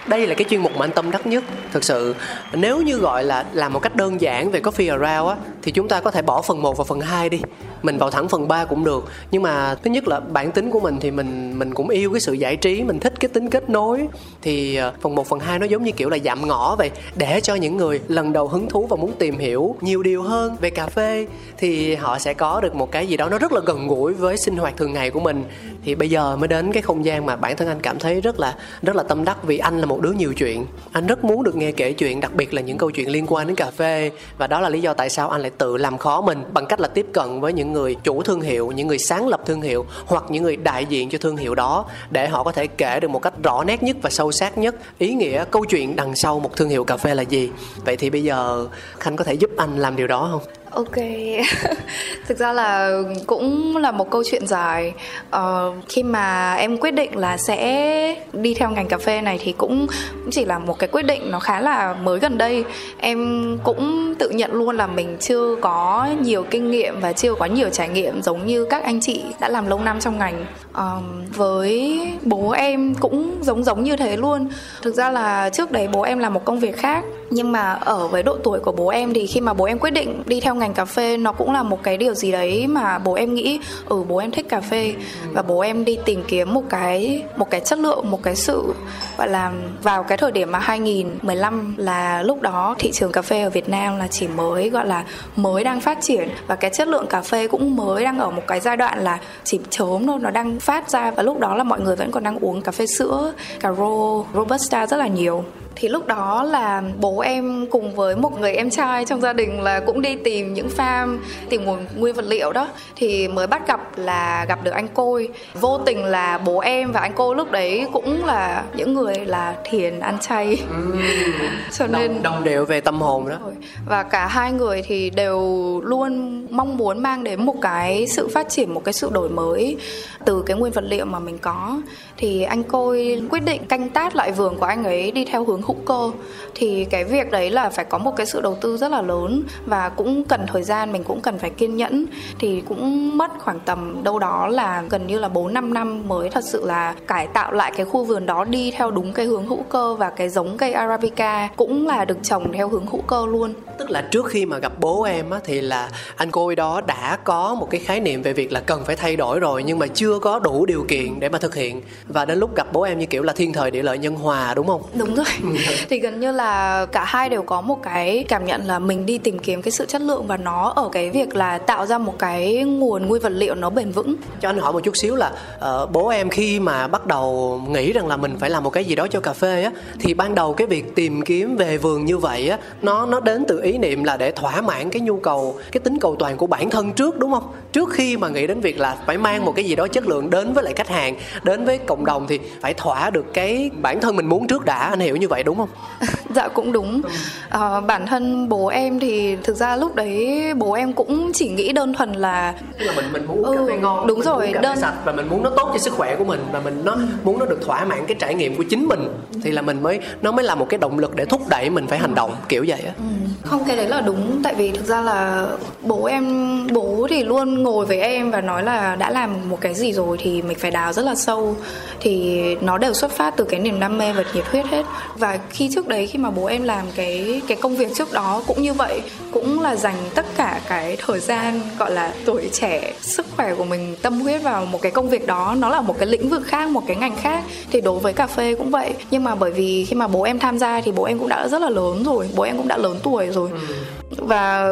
đây là cái chuyên mục mà anh tâm đắc nhất. Thực sự, nếu như gọi là làm một cách đơn giản về coffee around á, thì chúng ta có thể bỏ phần 1 và phần 2 đi. Mình vào thẳng phần 3 cũng được. Nhưng mà thứ nhất là bản tính của mình thì mình mình cũng yêu cái sự giải trí, mình thích cái tính kết nối. Thì ờ, phần 1 phần 2 nó giống như kiểu là dạm ngõ vậy, để cho những người lần đầu hứng thú và muốn tìm hiểu nhiều điều hơn về cà phê, thì họ sẽ có được một cái gì đó nó rất là gần gũi với sinh hoạt thường ngày của mình. Thì bây giờ mới đến cái không gian mà bản thân anh cảm thấy rất là rất là tâm đắc vì anh là một một đứa nhiều chuyện. Anh rất muốn được nghe kể chuyện, đặc biệt là những câu chuyện liên quan đến cà phê. Và đó là lý do tại sao anh lại tự làm khó mình bằng cách là tiếp cận với những người chủ thương hiệu, những người sáng lập thương hiệu hoặc những người đại diện cho thương hiệu đó để họ có thể kể được một cách rõ nét nhất và sâu sắc nhất ý nghĩa câu chuyện đằng sau một thương hiệu cà phê là gì. Vậy thì bây giờ khanh có thể giúp anh làm điều đó không?
Ok, thực ra là cũng là một câu chuyện dài. Uh, khi mà em quyết định là sẽ đi theo ngành cà phê này thì cũng, cũng chỉ là một cái quyết định nó khá là mới gần đây. Em cũng tự nhận luôn là mình chưa có nhiều kinh nghiệm và chưa có nhiều trải nghiệm giống như các anh chị đã làm lâu năm trong ngành. Uh, với bố em cũng giống giống như thế luôn. Thực ra là trước đấy bố em làm một công việc khác nhưng mà ở với độ tuổi của bố em thì khi mà bố em quyết định đi theo ngành cà phê, nó cũng là một cái điều gì đấy mà bố em nghĩ ừ bố em thích cà phê. Và bố em đi tìm kiếm một cái một cái chất lượng, một cái sự, gọi là, vào cái thời điểm mà 2015 là lúc đó thị trường cà phê ở Việt Nam là chỉ mới, gọi là, mới đang phát triển. Và cái chất lượng cà phê cũng mới đang ở một cái giai đoạn là chỉ chớm thôi, nó đang phát ra. Và lúc đó là mọi người vẫn còn đang uống cà phê sữa, cà rô, robusta rất là nhiều thì lúc đó là bố em cùng với một người em trai trong gia đình là cũng đi tìm những farm tìm nguồn nguyên vật liệu đó thì mới bắt gặp là gặp được anh côi. Vô tình là bố em và anh côi lúc đấy cũng là những người là thiền ăn chay. Ừ.
cho nên đồng, đồng đều về tâm hồn đó.
Và cả hai người thì đều luôn mong muốn mang đến một cái sự phát triển một cái sự đổi mới từ cái nguyên vật liệu mà mình có. Thì anh côi quyết định canh tác lại vườn của anh ấy đi theo hướng hữu cơ thì cái việc đấy là phải có một cái sự đầu tư rất là lớn và cũng cần thời gian mình cũng cần phải kiên nhẫn thì cũng mất khoảng tầm đâu đó là gần như là 4 5 năm mới thật sự là cải tạo lại cái khu vườn đó đi theo đúng cái hướng hữu cơ và cái giống cây arabica cũng là được trồng theo hướng hữu cơ luôn.
Tức là trước khi mà gặp bố em á thì là anh cô đó đã có một cái khái niệm về việc là cần phải thay đổi rồi nhưng mà chưa có đủ điều kiện để mà thực hiện và đến lúc gặp bố em như kiểu là thiên thời địa lợi nhân hòa đúng không?
Đúng rồi. thì gần như là cả hai đều có một cái cảm nhận là mình đi tìm kiếm cái sự chất lượng và nó ở cái việc là tạo ra một cái nguồn nguyên vật liệu nó bền vững.
Cho anh hỏi một chút xíu là uh, bố em khi mà bắt đầu nghĩ rằng là mình phải làm một cái gì đó cho cà phê á thì ban đầu cái việc tìm kiếm về vườn như vậy á nó nó đến từ ý niệm là để thỏa mãn cái nhu cầu cái tính cầu toàn của bản thân trước đúng không? Trước khi mà nghĩ đến việc là phải mang một cái gì đó chất lượng đến với lại khách hàng, đến với cộng đồng thì phải thỏa được cái bản thân mình muốn trước đã anh hiểu như vậy đúng không?
dạ cũng đúng à, bản thân bố em thì thực ra lúc đấy bố em cũng chỉ nghĩ đơn thuần là
Tức là mình mình muốn ừ, cà phê ngon
đúng rồi
cà đơn... sạch và mình muốn nó tốt cho sức khỏe của mình và mình nó muốn nó được thỏa mãn cái trải nghiệm của chính mình thì là mình mới nó mới là một cái động lực để thúc đẩy mình phải hành động kiểu vậy á
ừ. không cái đấy là đúng tại vì thực ra là bố em bố thì luôn ngồi với em và nói là đã làm một cái gì rồi thì mình phải đào rất là sâu thì nó đều xuất phát từ cái niềm đam mê và nhiệt huyết hết và khi trước đấy khi mà bố em làm cái cái công việc trước đó cũng như vậy cũng là dành tất cả cái thời gian gọi là tuổi trẻ sức khỏe của mình tâm huyết vào một cái công việc đó. Nó là một cái lĩnh vực khác một cái ngành khác thì đối với cà phê cũng vậy. Nhưng mà bởi vì khi mà bố em tham gia thì bố em cũng đã rất là lớn rồi bố em cũng đã lớn tuổi rồi. Ừ. và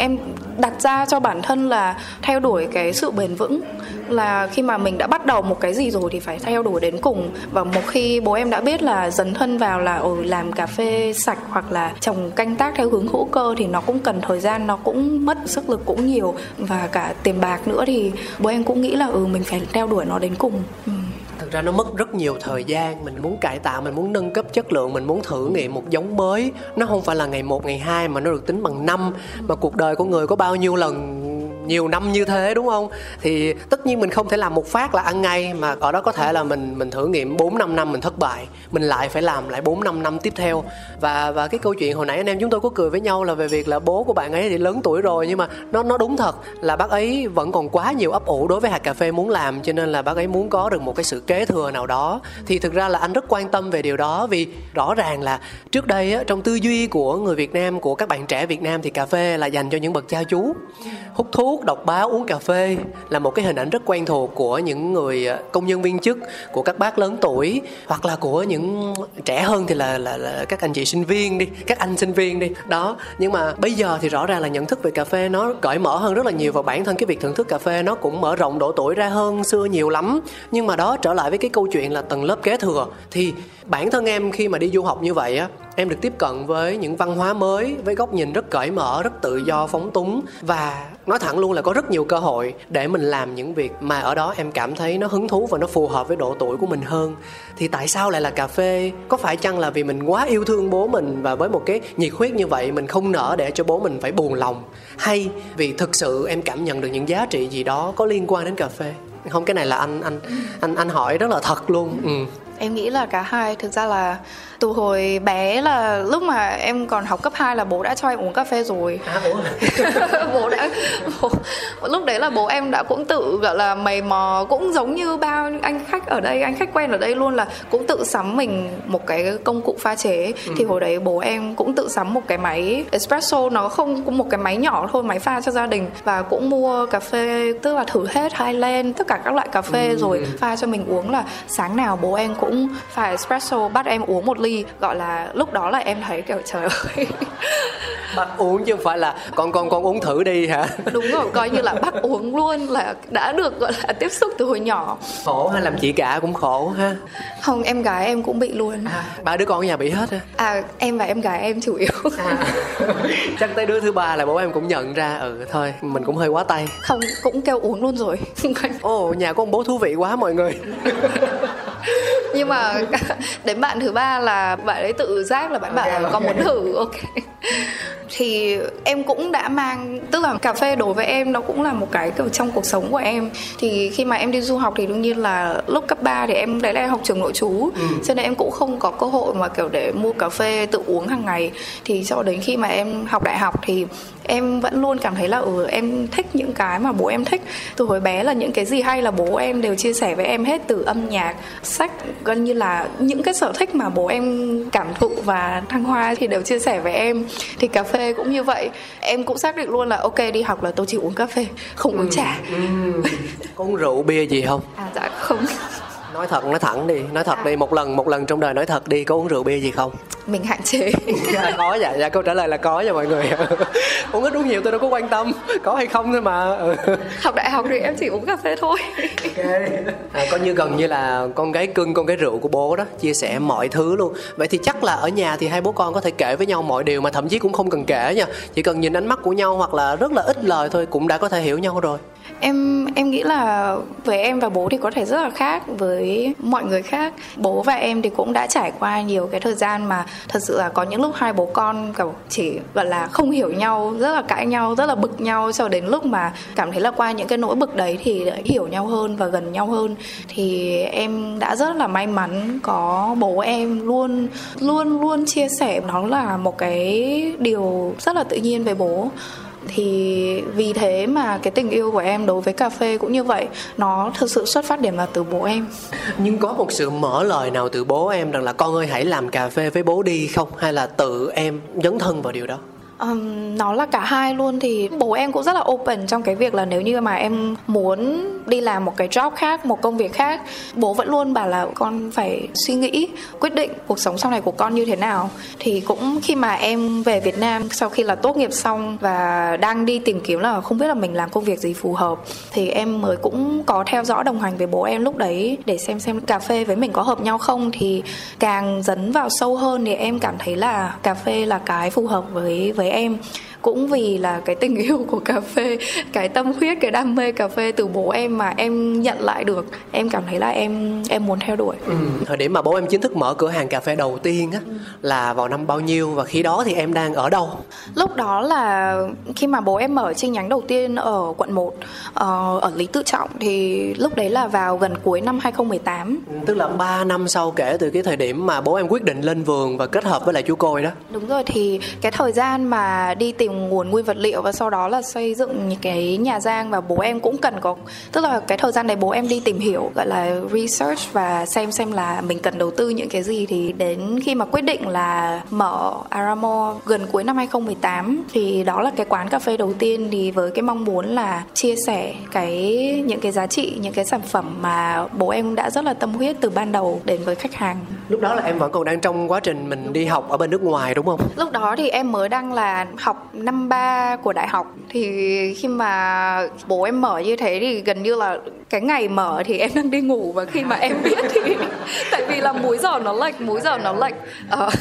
em đặt ra cho bản thân là theo đuổi cái sự bền vững, là khi mà mình đã bắt đầu một cái gì rồi thì phải theo đuổi đến cùng. Và một khi bố em đã biết là dấn thân vào là ở làm cà phê sạch hoặc là trồng canh tác theo hướng hữu cơ thì nó cũng cần thời gian, nó cũng mất sức lực cũng nhiều. Và cả tiền bạc nữa thì bố em cũng nghĩ là ừ mình phải theo đuổi nó đến cùng. Ừ
thực ra nó mất rất nhiều thời gian. Mình muốn cải tạo, mình muốn nâng cấp chất lượng, mình muốn thử nghiệm một giống mới. Nó không phải là ngày một, ngày hai mà nó được tính bằng năm. Mà cuộc đời của người có bao nhiêu lần nhiều năm như thế đúng không? Thì tất nhiên mình không thể làm một phát là ăn ngay mà ở đó có thể là mình mình thử nghiệm 4 năm năm mình thất bại mình lại phải làm lại 4 năm năm tiếp theo. Và và cái câu chuyện hồi nãy anh em chúng tôi có cười với nhau là về việc là bố của bạn ấy thì lớn tuổi rồi nhưng mà nó nó đúng thật là bác ấy vẫn còn quá nhiều ấp ủ đối với hạt cà phê muốn làm cho nên là bác ấy muốn có được một cái sự kế thừa nào đó. Thì thực ra là anh rất quan tâm về điều đó vì rõ ràng là trước đây á, trong tư duy của người Việt Nam của các bạn trẻ Việt Nam thì cà phê là dành cho những bậc cha chú hút thuốc đọc báo uống cà phê là một cái hình ảnh rất quen thuộc của những người à, công nhân viên chức của các bác lớn tuổi hoặc là của những trẻ hơn thì là là, là các anh chị sinh viên đi các anh sinh viên đi. Đó nhưng mà bây giờ thì rõ ràng là nhận thức về cà phê nó cởi mở hơn rất là nhiều và bản thân cái việc thưởng thức cà phê nó cũng mở rộng độ tuổi ra hơn xưa nhiều lắm. Nhưng mà đó trở lại với cái câu chuyện là tầng lớp kế thừa thì bản thân em khi mà đi du học như vậy á, em được tiếp cận với những văn hóa mới, với góc nhìn rất cởi mở, rất tự do, phóng túng. Và nói thẳng luôn là có rất nhiều cơ hội để mình làm những việc mà ở đó em cảm thấy nó hứng thú và nó phù hợp với độ tuổi của mình hơn. Thì tại sao lại là cà phê? Có phải chăng là vì mình quá yêu thương bố mình và với một cái nhiệt huyết như vậy mình không nỡ để cho bố mình phải buồn lòng? Hay vì thực sự em cảm nhận được những giá trị gì đó có liên quan đến cà phê? Không, cái này là anh anh anh anh hỏi rất là thật luôn. Ừ
em nghĩ là cả hai thực ra là từ hồi bé là lúc mà em còn học cấp 2 là bố đã cho em uống cà phê rồi
à, bố
bố đã bố, lúc đấy là bố em đã cũng tự gọi là mày mò cũng giống như bao anh khách ở đây anh khách quen ở đây luôn là cũng tự sắm mình một cái công cụ pha chế ừ. thì hồi đấy bố em cũng tự sắm một cái máy espresso nó không cũng một cái máy nhỏ thôi máy pha cho gia đình và cũng mua cà phê tức là thử hết Highland tất cả các loại cà phê ừ. rồi pha cho mình uống là sáng nào bố em cũng pha espresso bắt em uống một ly gọi là lúc đó là em thấy kiểu trời ơi.
Bắt uống chứ không phải là con con con uống thử đi hả?
Đúng rồi coi như là bắt uống luôn là đã được gọi là tiếp xúc từ hồi nhỏ.
Khổ hay làm chị cả cũng khổ ha.
Không em gái em cũng bị luôn. À,
ba đứa con ở nhà bị hết ha
à em và em gái em chủ yếu. À.
chắc tới đứa thứ ba là bố em cũng nhận ra ừ thôi mình cũng hơi quá tay.
Không cũng kêu uống luôn rồi.
Ồ nhà ông bố thú vị quá mọi người
nhưng mà đến bạn thứ ba là bạn ấy tự giác là bạn okay, bảo là con muốn thử ok. Thì em cũng đã mang tức là cà phê đối với em nó cũng là một cái kiểu trong cuộc sống của em. Thì khi mà em đi du học thì đương nhiên là lúc cấp 3 thì em đấy là học trường nội trú. Ừ. cho nên em cũng không có cơ hội mà kiểu để mua cà phê tự uống hàng ngày. Thì cho đến khi mà em học đại học thì em vẫn luôn cảm thấy là ừ em thích những cái mà bố em thích. Từ hồi bé là những cái gì hay là bố em đều chia sẻ với em hết từ âm nhạc sách gần như là những cái sở thích mà bố em cảm thụ và thăng hoa thì đều chia sẻ với em. Thì cà phê cũng như vậy. Em cũng xác định luôn là ok đi học là tôi chỉ uống cà phê không uống ừ, trà. Ừ.
có uống rượu bia gì không?
À dạ không
nói thật nói thẳng đi nói thật à. đi một lần một lần trong đời nói thật đi có uống rượu bia gì không?
Mình hạn chế.
Dạ, có dạ dạ câu trả lời là có nha mọi người. Uống ít uống nhiều tôi đâu có quan tâm có hay không thôi mà.
Học đại học thì em chỉ uống cà phê thôi.
Ok. À, coi như gần như là con gái cưng con gái rượu của bố đó chia sẻ mọi thứ luôn. Vậy thì chắc là ở nhà thì hai bố con có thể kể với nhau mọi điều mà thậm chí cũng không cần kể nha. Chỉ cần nhìn ánh mắt của nhau hoặc là rất là ít lời thôi cũng đã có thể hiểu nhau rồi
em em nghĩ là với em và bố thì có thể rất là khác với mọi người khác. Bố và em thì cũng đã trải qua nhiều cái thời gian mà thật sự là có những lúc hai bố con kiểu chỉ, gọi là, không hiểu nhau, rất là cãi nhau, rất là bực nhau cho đến lúc mà cảm thấy là qua những cái nỗi bực đấy thì hiểu nhau hơn và gần nhau hơn. Thì em đã rất là may mắn có bố em luôn luôn luôn chia sẻ nó là một cái điều rất là tự nhiên về bố thì vì thế mà cái tình yêu của em đối với cà phê cũng như vậy, nó thực sự xuất phát điểm là từ bố em.
Nhưng có một sự mở lời nào từ bố em rằng là con ơi, hãy làm cà phê với bố đi không? Hay là tự em dấn thân vào điều đó?
Um, nó là cả hai luôn thì bố em cũng rất là open trong cái việc là nếu như mà em muốn đi làm một cái job khác một công việc khác bố vẫn luôn bảo là con phải suy nghĩ quyết định cuộc sống sau này của con như thế nào. Thì cũng khi mà em về Việt Nam sau khi là tốt nghiệp xong và đang đi tìm kiếm là không biết là mình làm công việc gì phù hợp thì em mới cũng có theo dõi đồng hành với bố em lúc đấy để xem xem cà phê với mình có hợp nhau không. Thì càng dấn vào sâu hơn thì em cảm thấy là cà phê là cái phù hợp với với em cũng vì là cái tình yêu của cà phê cái tâm huyết cái đam mê cà phê từ bố em mà em nhận lại được. Em cảm thấy là em em muốn theo đuổi.
Ừ. thời điểm mà bố em chính thức mở cửa hàng cà phê đầu tiên á là vào năm bao nhiêu và khi đó thì em đang ở đâu?
Lúc đó là khi mà bố em mở chi nhánh đầu tiên ở quận 1 ờ, ở Lý Tự Trọng thì lúc đấy là vào gần cuối năm 2018
ừ, tức là 3 năm sau kể từ cái thời điểm mà bố em quyết định lên vườn và kết hợp với lại chú Côi đó.
Đúng rồi thì cái thời gian mà đi tìm nguồn nguyên vật liệu và sau đó là xây dựng những cái nhà giang và bố em cũng cần có tức là cái thời gian này bố em đi tìm hiểu gọi là research và xem xem là mình cần đầu tư những cái gì. Thì đến khi mà quyết định là mở Aramo gần cuối năm 2018 thì đó là cái quán cà phê đầu tiên thì với cái mong muốn là chia sẻ cái những cái giá trị những cái sản phẩm mà bố em đã rất là tâm huyết từ ban đầu đến với khách hàng.
Lúc đó là em vẫn còn đang trong quá trình mình đi học ở bên nước ngoài đúng không?
Lúc đó thì em mới đang là học năm ba của đại học thì khi mà bố em mở như thế thì gần như là cái ngày mở thì em đang đi ngủ và khi mà em biết thì tại vì là múi giờ nó lệch múi giờ nó lệch. Uh,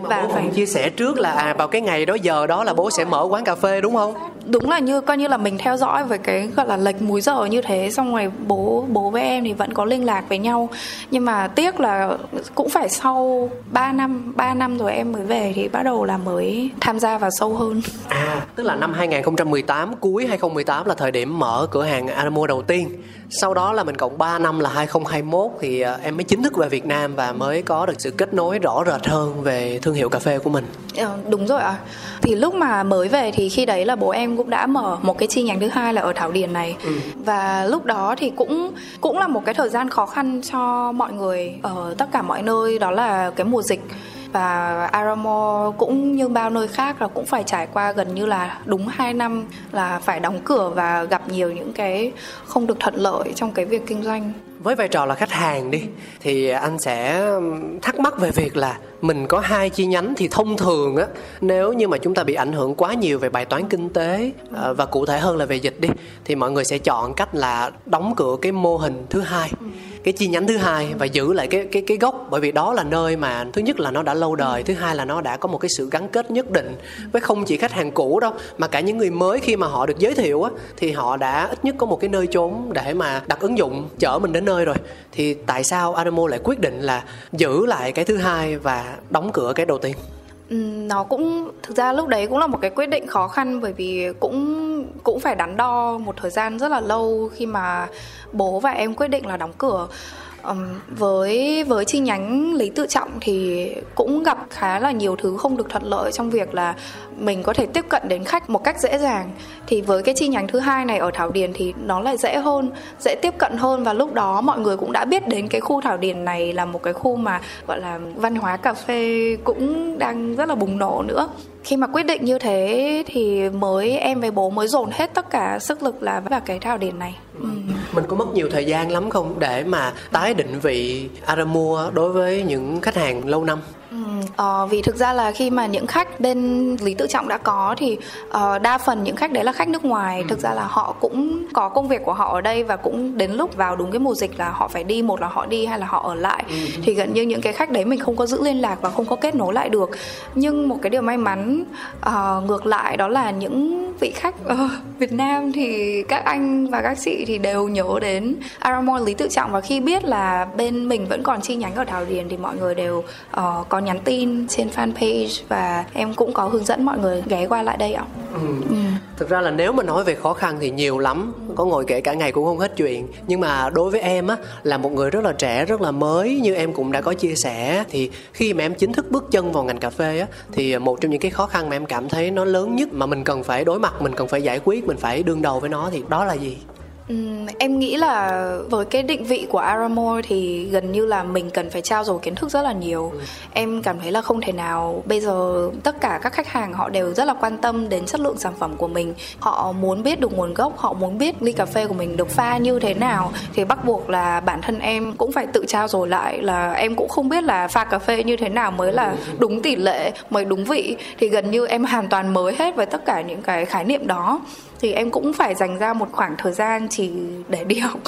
nhưng mà và bố phải chia sẻ trước là à vào cái ngày đó giờ đó là bố sẽ mở quán cà phê đúng không?
Đúng là như coi như là mình theo dõi về cái gọi là lệch múi giờ như thế xong rồi bố bố với em thì vẫn có liên lạc với nhau. Nhưng mà tiếc là cũng phải sau 3 năm 3 năm rồi em mới về thì bắt đầu là mới tham gia vào sâu hơn.
À tức là năm 2018 cuối 2018 là thời điểm mở cửa hàng Anamo đầu tiên sau đó là mình cộng 3 năm là 2021 thì à, em mới chính thức về Việt Nam và mới có được sự kết nối rõ rệt hơn về thương hiệu cà phê của mình
ờ, đúng rồi ạ à. thì lúc mà mới về thì khi đấy là bố em cũng đã mở một cái chi nhánh thứ hai là ở Thảo Điền này ừ. và lúc đó thì cũng cũng là một cái thời gian khó khăn cho mọi người ở tất cả mọi nơi đó là cái mùa dịch và Aramo cũng như bao nơi khác là cũng phải trải qua gần như là đúng 2 năm là phải đóng cửa và gặp nhiều những cái không được thuận lợi trong cái việc kinh doanh.
Với vai trò là khách hàng đi, thì anh sẽ thắc mắc về việc là mình có hai chi nhánh thì thông thường á, nếu như mà chúng ta bị ảnh hưởng quá nhiều về bài toán kinh tế ờ, và cụ thể hơn là về dịch đi, thì mọi người sẽ chọn cách là đóng cửa cái mô hình thứ hai cái chi nhánh thứ hai và giữ lại cái cái cái gốc. Bởi vì đó là nơi mà thứ nhất là nó đã lâu đời, thứ hai là nó đã có một cái sự gắn kết nhất định với không chỉ khách hàng cũ đâu, mà cả những người mới khi mà họ được giới thiệu á, thì họ đã ít nhất có một cái nơi trốn để mà đặt ứng dụng, chở mình đến nơi rồi. Thì tại sao Adamo lại quyết định là giữ lại cái thứ hai và đóng cửa cái đầu tiên?
Ừ, nó cũng, thực ra lúc đấy cũng là một cái quyết định khó khăn bởi vì cũng cũng phải đắn đo một thời gian rất là lâu khi mà bố và em quyết định là đóng cửa với với chi nhánh lý tự trọng thì cũng gặp khá là nhiều thứ không được thuận lợi trong việc là mình có thể tiếp cận đến khách một cách dễ dàng. Thì với cái chi nhánh thứ hai này ở thảo điền thì nó lại dễ hơn, dễ tiếp cận hơn và lúc đó mọi người cũng đã biết đến cái khu thảo điền này là một cái khu mà, gọi là, văn hóa cà phê cũng đang rất là bùng nổ nữa khi mà quyết định như thế thì mới em với bố mới dồn hết tất cả sức lực là vào cái thảo điển này ừ.
mình có mất nhiều thời gian lắm không để mà tái định vị Aramua đối với những khách hàng lâu năm
Uh, vì thực ra là khi mà những khách bên lý tự trọng đã có thì uh, đa phần những khách đấy là khách nước ngoài ừ. thực ra là họ cũng có công việc của họ ở đây và cũng đến lúc vào đúng cái mùa dịch là họ phải đi một là họ đi hay là họ ở lại ừ. thì gần như những cái khách đấy mình không có giữ liên lạc và không có kết nối lại được nhưng một cái điều may mắn uh, ngược lại đó là những vị khách uh, Việt Nam thì các anh và các chị thì đều nhớ đến Aramore lý tự trọng và khi biết là bên mình vẫn còn chi nhánh ở Thảo Điền thì mọi người đều uh, có nhắn tin trên fanpage và em cũng có hướng dẫn mọi người ghé qua lại đây ạ. Ừ.
ừ. Thực ra là nếu mà nói về khó khăn thì nhiều lắm, có ngồi kể cả ngày cũng không hết chuyện. Nhưng mà đối với em á là một người rất là trẻ, rất là mới như em cũng đã có chia sẻ thì khi mà em chính thức bước chân vào ngành cà phê á thì một trong những cái khó khăn mà em cảm thấy nó lớn nhất mà mình cần phải đối mặt, mình cần phải giải quyết, mình phải đương đầu với nó thì đó là gì?
Em nghĩ là với cái định vị của Aramore thì gần như là mình cần phải trao dồi kiến thức rất là nhiều. Ừ. Em cảm thấy là không thể nào bây giờ tất cả các khách hàng họ đều rất là quan tâm đến chất lượng sản phẩm của mình. Họ muốn biết được nguồn gốc, họ muốn biết ly cà phê của mình được pha như thế nào thì bắt buộc là bản thân em cũng phải tự trao dồi lại là em cũng không biết là pha cà phê như thế nào mới là đúng tỷ lệ, mới đúng vị thì gần như em hoàn toàn mới hết với tất cả những cái khái niệm đó thì em cũng phải dành ra một khoảng thời gian chỉ để đi học.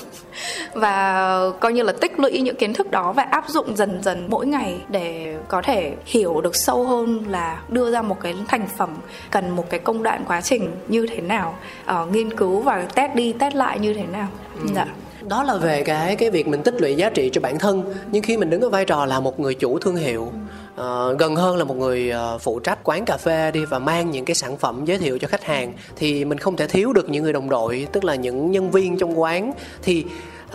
Và coi như là tích lũy những kiến thức đó và áp dụng dần dần mỗi ngày để có thể hiểu được sâu hơn là đưa ra một cái thành phẩm cần một cái công đoạn quá trình như thế nào uh, nghiên cứu và test đi test lại như thế nào. Ừ. dạ.
Đó là về cái cái việc mình tích lũy giá trị cho bản thân nhưng khi mình đứng ở vai trò là một người chủ thương hiệu uh, gần hơn là một người uh, phụ trách quán cà phê đi và mang những cái sản phẩm giới thiệu cho khách hàng thì mình không thể thiếu được những người đồng đội tức là những nhân viên trong quán. Thì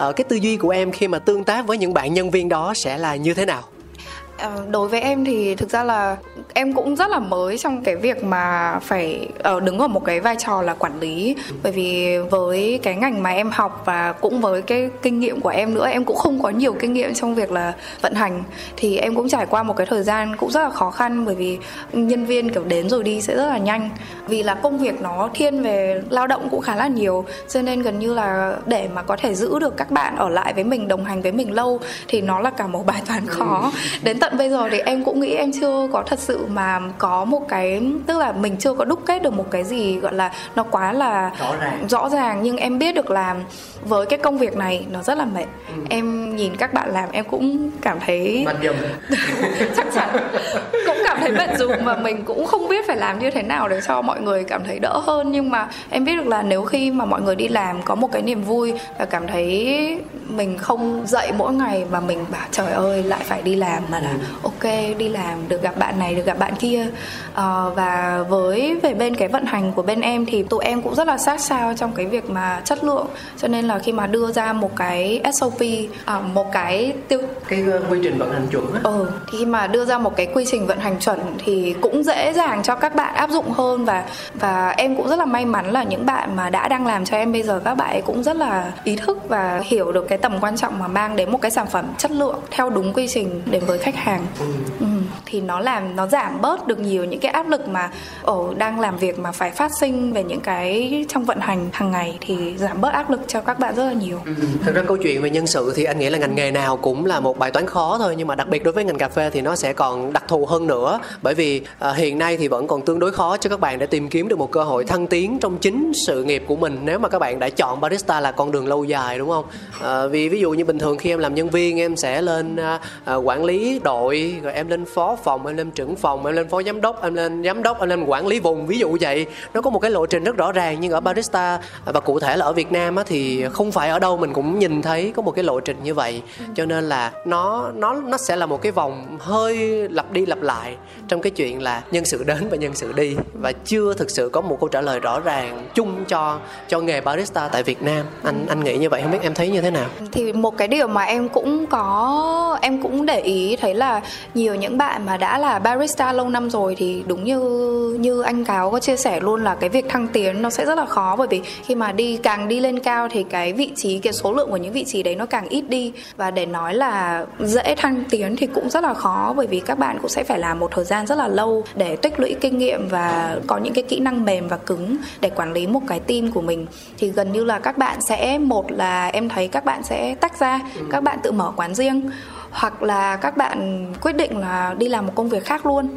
uh, cái tư duy của em khi mà tương tác với những bạn nhân viên đó sẽ là như thế nào?
Đối với em thì thực ra là em cũng rất là mới trong cái việc mà phải ở đứng ở một cái vai trò là quản lý. Bởi vì với cái ngành mà em học và cũng với cái kinh nghiệm của em nữa em cũng không có nhiều kinh nghiệm trong việc là vận hành. Thì em cũng trải qua một cái thời gian cũng rất là khó khăn bởi vì nhân viên kiểu đến rồi đi sẽ rất là nhanh. Vì là công việc nó thiên về lao động cũng khá là nhiều cho nên gần như là để mà có thể giữ được các bạn ở lại với mình đồng hành với mình lâu thì nó là cả một bài toán khó. Đến tận tận bây giờ thì em cũng nghĩ em chưa có thật sự mà có một cái tức là mình chưa có đúc kết được một cái gì gọi là nó quá là
rõ ràng,
rõ ràng. Nhưng em biết được là với cái công việc này nó rất là mệt. Ừ. em nhìn các bạn làm em cũng cảm thấy chắc chắn. Cũng cảm thấy bận rộn mà mình cũng không biết phải làm như thế nào để cho mọi người cảm thấy đỡ hơn. Nhưng mà em biết được là nếu khi mà mọi người đi làm có một cái niềm vui và cảm thấy mình không dậy mỗi ngày và mình bảo trời ơi lại phải đi làm mà là ok đi làm được gặp bạn này được gặp bạn kia. Uh, và với về bên cái vận hành của bên em thì tụi em cũng rất là sát sao trong cái việc mà chất lượng. Cho nên là khi mà đưa ra một cái SOP ờ, một cái tiêu
cái uh, quy trình vận hành chuẩn á.
Ừ thì khi mà đưa ra một cái quy trình vận hành chuẩn thì cũng dễ dàng cho các bạn áp dụng hơn và và em cũng rất là may mắn là những bạn mà đã đang làm cho em bây giờ các bạn ấy cũng rất là ý thức và hiểu được cái tầm quan trọng mà mang đến một cái sản phẩm chất lượng theo đúng quy trình đến với khách hàng hàng ừ. Ừ thì nó làm nó giảm bớt được nhiều những cái áp lực mà ở đang làm việc mà phải phát sinh về những cái trong vận hành hàng ngày thì giảm bớt áp lực cho các bạn rất là nhiều.
Ừ. thật ra câu chuyện về nhân sự thì anh nghĩ là ngành nghề nào cũng là một bài toán khó thôi nhưng mà đặc biệt đối với ngành cà phê thì nó sẽ còn đặc thù hơn nữa. Bởi vì à, hiện nay thì vẫn còn tương đối khó cho các bạn để tìm kiếm được một cơ hội thăng tiến trong chính sự nghiệp của mình. Nếu mà các bạn đã chọn barista là con đường lâu dài đúng không? À, à, vì ví dụ như bình thường khi em làm nhân viên em sẽ lên à, à, quản lý đội rồi em lên phó phòng em lên trưởng phòng em lên phó giám đốc em lên giám đốc em lên quản lý vùng. Ví dụ vậy nó có một cái lộ trình rất rõ ràng nhưng ở barista và cụ thể là ở Việt Nam á, thì không phải ở đâu mình cũng nhìn thấy có một cái lộ trình như vậy. Cho nên là nó nó nó sẽ là một cái vòng hơi lặp đi lặp lại trong cái chuyện là nhân sự đến và nhân sự đi. Và chưa thực sự có một câu trả lời rõ ràng chung cho cho nghề barista tại Việt Nam. Anh anh nghĩ như vậy không biết em thấy như thế nào?
Thì một cái điều mà em cũng có em cũng để ý thấy là nhiều những bạn mà đã là barista lâu năm rồi thì đúng như như anh cáo có chia sẻ luôn là cái việc thăng tiến nó sẽ rất là khó. Bởi vì khi mà đi, càng đi lên cao thì cái vị trí, cái số lượng của những vị trí đấy nó càng ít đi. Và để nói là dễ thăng tiến thì cũng rất là khó, bởi vì các bạn cũng sẽ phải làm một thời gian rất là lâu để tích lũy kinh nghiệm và có những cái kỹ năng mềm và cứng để quản lý một cái team của mình. Thì gần như là các bạn sẽ, một là em thấy các bạn sẽ tách ra, các bạn tự mở quán riêng hoặc là các bạn quyết định là đi làm một công việc khác luôn.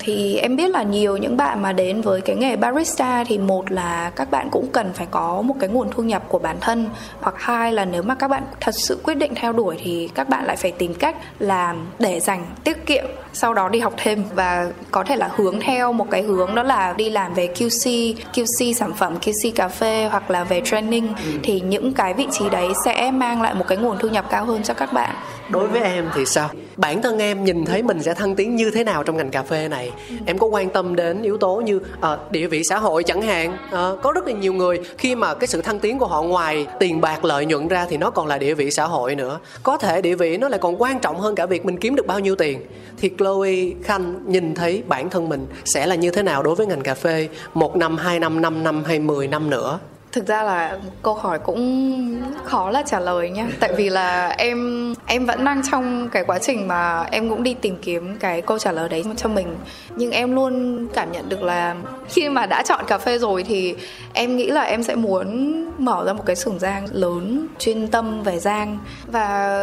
Thì em biết là nhiều những bạn mà đến với cái nghề barista thì một là các bạn cũng cần phải có một cái nguồn thu nhập của bản thân, hoặc hai là nếu mà các bạn thật sự quyết định theo đuổi thì các bạn lại phải tìm cách làm để dành tiết kiệm sau đó đi học thêm và có thể là hướng theo một cái hướng đó là đi làm về QC, QC sản phẩm, QC cà phê hoặc là về training ừ. thì những cái vị trí đấy sẽ mang lại một cái nguồn thu nhập cao hơn cho các bạn.
Đối với em thì sao? Bản thân em nhìn thấy mình sẽ thăng tiến như thế nào trong ngành cà phê này? Em có quan tâm đến yếu tố như uh, địa vị xã hội chẳng hạn. Uh, có rất là nhiều người khi mà cái sự thăng tiến của họ ngoài tiền bạc lợi nhuận ra thì nó còn là địa vị xã hội nữa. Có thể địa vị nó lại còn quan trọng hơn cả việc mình kiếm được bao nhiêu tiền. Thì Chloe Khanh nhìn thấy bản thân mình sẽ là như thế nào đối với ngành cà phê một năm, hai năm, năm năm hay mười năm nữa?
Thực ra là câu hỏi cũng khó là trả lời nhá. Tại vì là em em vẫn đang trong cái quá trình mà em cũng đi tìm kiếm cái câu trả lời đấy cho mình. Nhưng em luôn cảm nhận được là khi mà đã chọn cà phê rồi thì em nghĩ là em sẽ muốn mở ra một cái xưởng rang lớn chuyên tâm về rang và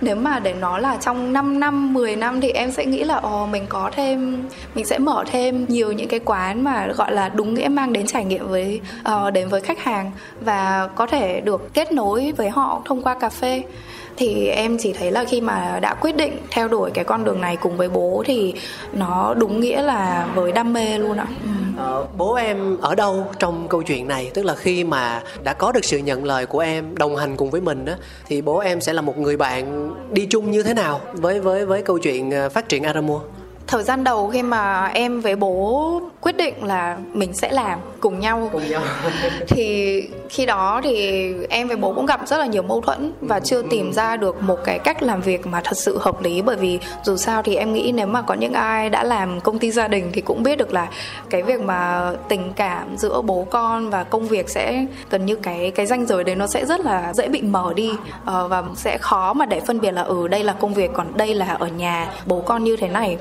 nếu mà để nói là trong 5 năm 10 năm thì em sẽ nghĩ là ồ mình có thêm mình sẽ mở thêm nhiều những cái quán mà gọi là đúng nghĩa mang đến trải nghiệm với uh, đến với khách hàng và có thể được kết nối với họ thông qua cà phê. Thì em chỉ thấy là khi mà đã quyết định theo đuổi cái con đường này cùng với bố thì nó đúng nghĩa là với đam mê luôn ạ. Ừ.
ờ, bố em ở đâu trong câu chuyện này? Tức là khi mà đã có được sự nhận lời của em đồng hành cùng với mình á thì bố em sẽ là một người bạn đi chung như thế nào với với với câu chuyện ờ, phát triển Aramua?
Thời gian đầu khi mà em với bố quyết định là mình sẽ làm cùng nhau.
Cùng nhau.
Thì khi đó thì em với bố cũng gặp rất là nhiều mâu thuẫn và chưa tìm ra được một cái cách làm việc mà thật sự hợp lý. Bởi vì dù sao thì em nghĩ nếu mà có những ai đã làm công ty gia đình thì cũng biết được là cái việc mà tình cảm giữa bố con và công việc sẽ gần như cái cái ranh giới đấy nó sẽ rất là dễ bị mở đi. Uh, và sẽ khó mà để phân biệt là ừ đây là công việc còn đây là ở nhà bố con như thế này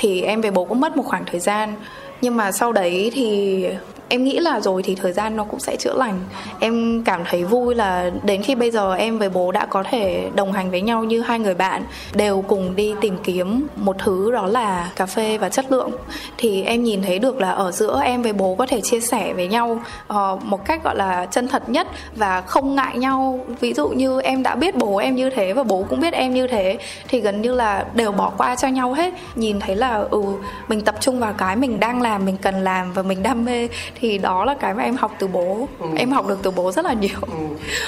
thì em về bố cũng mất một khoảng thời gian. Nhưng mà sau đấy thì em nghĩ là rồi thì thời gian nó cũng sẽ chữa lành. Em cảm thấy vui là đến khi bây giờ em với bố đã có thể đồng hành với nhau như hai người bạn đều cùng đi tìm kiếm một thứ đó là cà phê và chất lượng. Thì em nhìn thấy được là ở giữa em với bố có thể chia sẻ với nhau uh, một cách gọi là chân thật nhất và không ngại nhau. Ví dụ như em đã biết bố em như thế và bố cũng biết em như thế thì gần như là đều bỏ qua cho nhau hết. Nhìn thấy là ừ mình tập trung vào cái mình đang làm mình cần làm và mình đam mê thì đó là cái mà em học từ bố ừ. em học được từ bố rất là nhiều ừ.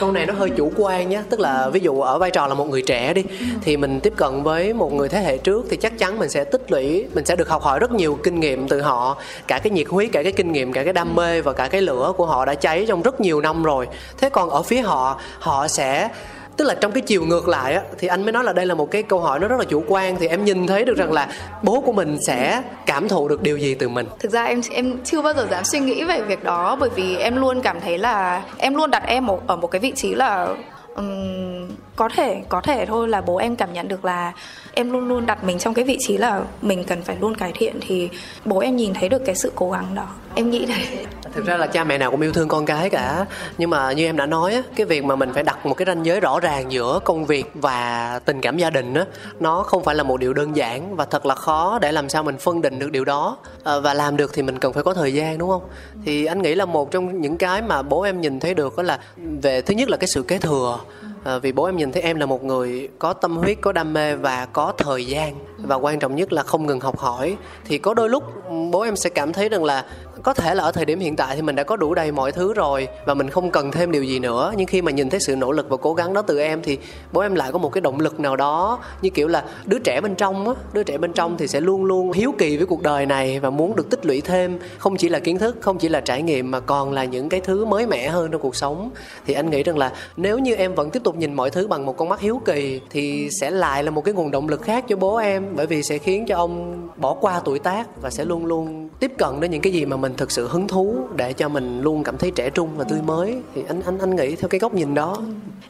câu này nó hơi chủ quan nhé tức là ví dụ ở vai trò là một người trẻ đi ừ. thì mình tiếp cận với một người thế hệ trước thì chắc chắn mình sẽ tích lũy mình sẽ được học hỏi rất nhiều kinh nghiệm từ họ cả cái nhiệt huyết cả cái kinh nghiệm cả cái đam mê và cả cái lửa của họ đã cháy trong rất nhiều năm rồi thế còn ở phía họ họ sẽ tức là trong cái chiều ngược lại á thì anh mới nói là đây là một cái câu hỏi nó rất là chủ quan. Thì em nhìn thấy được rằng là bố của mình sẽ cảm thụ được điều gì từ mình.
Thực ra em em chưa bao giờ dám suy nghĩ về việc đó bởi vì em luôn cảm thấy là em luôn đặt em ở một cái vị trí là um, có thể có thể thôi là bố em cảm nhận được là em luôn luôn đặt mình trong cái vị trí là mình cần phải luôn cải thiện thì bố em nhìn thấy được cái sự cố gắng đó. Em nghĩ thế.
Thực ra là cha mẹ nào cũng yêu thương con cái cả. Nhưng mà như em đã nói á cái việc mà mình phải đặt một cái ranh giới rõ ràng giữa công việc và tình cảm gia đình á nó không phải là một điều đơn giản và thật là khó để làm sao mình phân định được điều đó. À, và làm được thì mình cần phải có thời gian đúng không? Thì anh nghĩ là một trong những cái mà bố em nhìn thấy được đó là về thứ nhất là cái sự kế thừa à, vì bố em nhìn thấy em là một người có tâm huyết có đam mê và có thời gian. Và quan trọng nhất là không ngừng học hỏi. Thì có đôi lúc bố em sẽ cảm thấy rằng là có thể là ở thời điểm hiện tại thì mình đã có đủ đầy mọi thứ rồi và mình không cần thêm điều gì nữa. Nhưng khi mà nhìn thấy sự nỗ lực và cố gắng đó từ em thì bố em lại có một cái động lực nào đó, như kiểu là đứa trẻ bên trong á, đứa trẻ bên trong thì sẽ luôn luôn hiếu kỳ với cuộc đời này và muốn được tích lũy thêm. Không chỉ là kiến thức, không chỉ là trải nghiệm mà còn là những cái thứ mới mẻ hơn trong cuộc sống. Thì anh nghĩ rằng là nếu như em vẫn tiếp tục nhìn mọi thứ bằng một con mắt hiếu kỳ thì sẽ lại là một cái nguồn động lực khác cho bố em, bởi vì sẽ khiến cho ông bỏ qua tuổi tác và sẽ luôn luôn tiếp cận đến những cái gì mà mình thực sự hứng thú để cho mình luôn cảm thấy trẻ trung và tươi mới, thì anh anh anh nghĩ theo cái góc nhìn đó.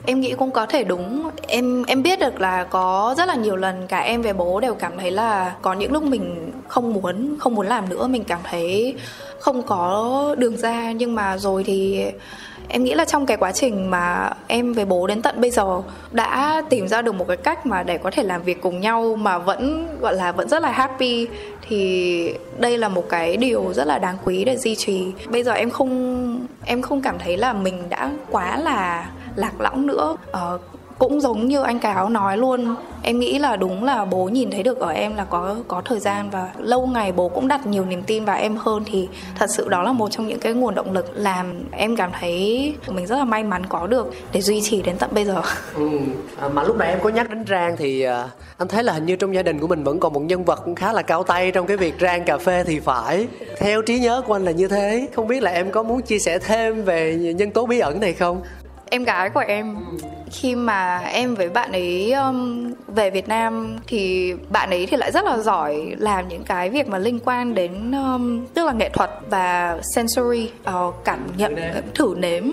Em nghĩ cũng có thể đúng. Em em biết được là có rất là nhiều lần cả em về bố đều cảm thấy là có những lúc mình không muốn không muốn làm nữa, mình cảm thấy không có đường ra. Nhưng mà rồi thì em nghĩ là trong cái quá trình mà em với bố đến tận bây giờ đã tìm ra được một cái cách mà để có thể làm việc cùng nhau mà vẫn, gọi là, vẫn rất là happy thì đây là một cái điều rất là đáng quý để duy trì. Bây giờ em không em không cảm thấy là mình đã quá là lạc lõng nữa. Ờ, cũng giống như anh cáo nói luôn. Em nghĩ là đúng là bố nhìn thấy được ở em là có có thời gian và lâu ngày bố cũng đặt nhiều niềm tin vào em hơn. Thì thật sự đó là một trong những cái nguồn động lực làm em cảm thấy mình rất là may mắn có được để duy trì đến tận bây giờ.
Ừ. à, mà lúc nãy em có nhắc đến rang thì à, anh thấy là hình như trong gia đình của mình vẫn còn một nhân vật cũng khá là cao tay trong cái việc rang cà phê thì phải. Theo trí nhớ của anh là như thế. Không biết là em có muốn chia sẻ thêm về nhân tố bí ẩn này không?
Em gái của em khi mà em với bạn ấy um, về Việt Nam thì bạn ấy thì lại rất là giỏi làm những cái việc mà liên quan đến um, tức là nghệ thuật và sensory uh, cảm nhận thử nếm.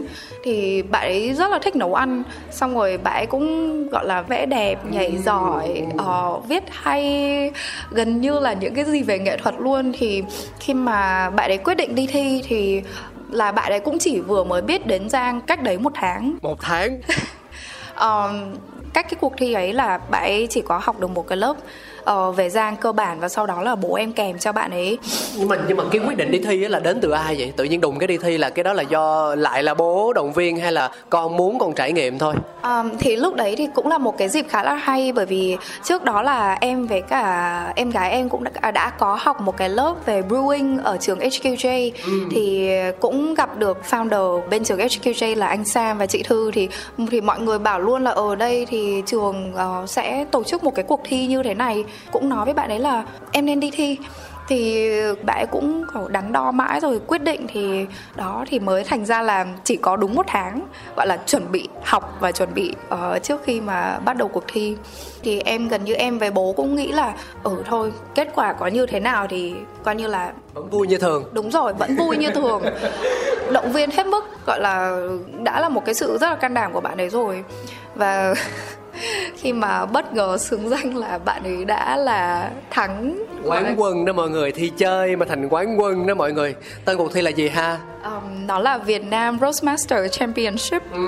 thì bạn ấy rất là thích nấu ăn xong rồi bạn ấy cũng gọi là vẽ đẹp nhảy giỏi uh, viết hay gần như là những cái gì về nghệ thuật luôn. Thì khi mà bạn ấy quyết định đi thi thì là bạn ấy cũng chỉ vừa mới biết đến Giang cách đấy một tháng.
Một tháng?
Um, cách cái cuộc thi ấy là bạn ấy chỉ có học được một cái lớp uh, về giang cơ bản và sau đó là bố em kèm cho bạn ấy.
Nhưng mà nhưng mà cái quyết định đi thi là đến từ ai vậy? Tự nhiên đùng cái đi thi là cái đó là do lại là bố động viên hay là con muốn con trải nghiệm thôi?
Um, thì lúc đấy thì cũng là một cái dịp khá là hay bởi vì trước đó là em với cả em gái em cũng đã, đã có học một cái lớp về brewing ở trường HQJ ừ. thì cũng gặp được founder bên trường HQJ là anh Sam và chị Thư. Thì thì mọi người bảo luôn là ở đây thì trường uh, sẽ tổ chức một cái cuộc thi như thế này cũng nói với bạn ấy là em nên đi thi. Thì bạn ấy cũng đắn đo mãi rồi quyết định thì đó thì mới thành ra là chỉ có đúng một tháng gọi là chuẩn bị học và chuẩn bị uh, trước khi mà bắt đầu cuộc thi. Thì em gần như em với bố cũng nghĩ là ừ thôi kết quả có như thế nào thì coi như là
vẫn vui như thường.
Đúng rồi vẫn vui như thường. Động viên hết mức gọi là đã là một cái sự rất là can đảm của bạn ấy rồi. Và khi mà bất ngờ xứng danh là bạn ấy đã là thắng.
Quán quân đó mọi người thi chơi mà thành quán quân đó mọi người. Tên cuộc thi là gì ha?
Um, nó là Việt Nam Roastmaster Championship.
Ừ.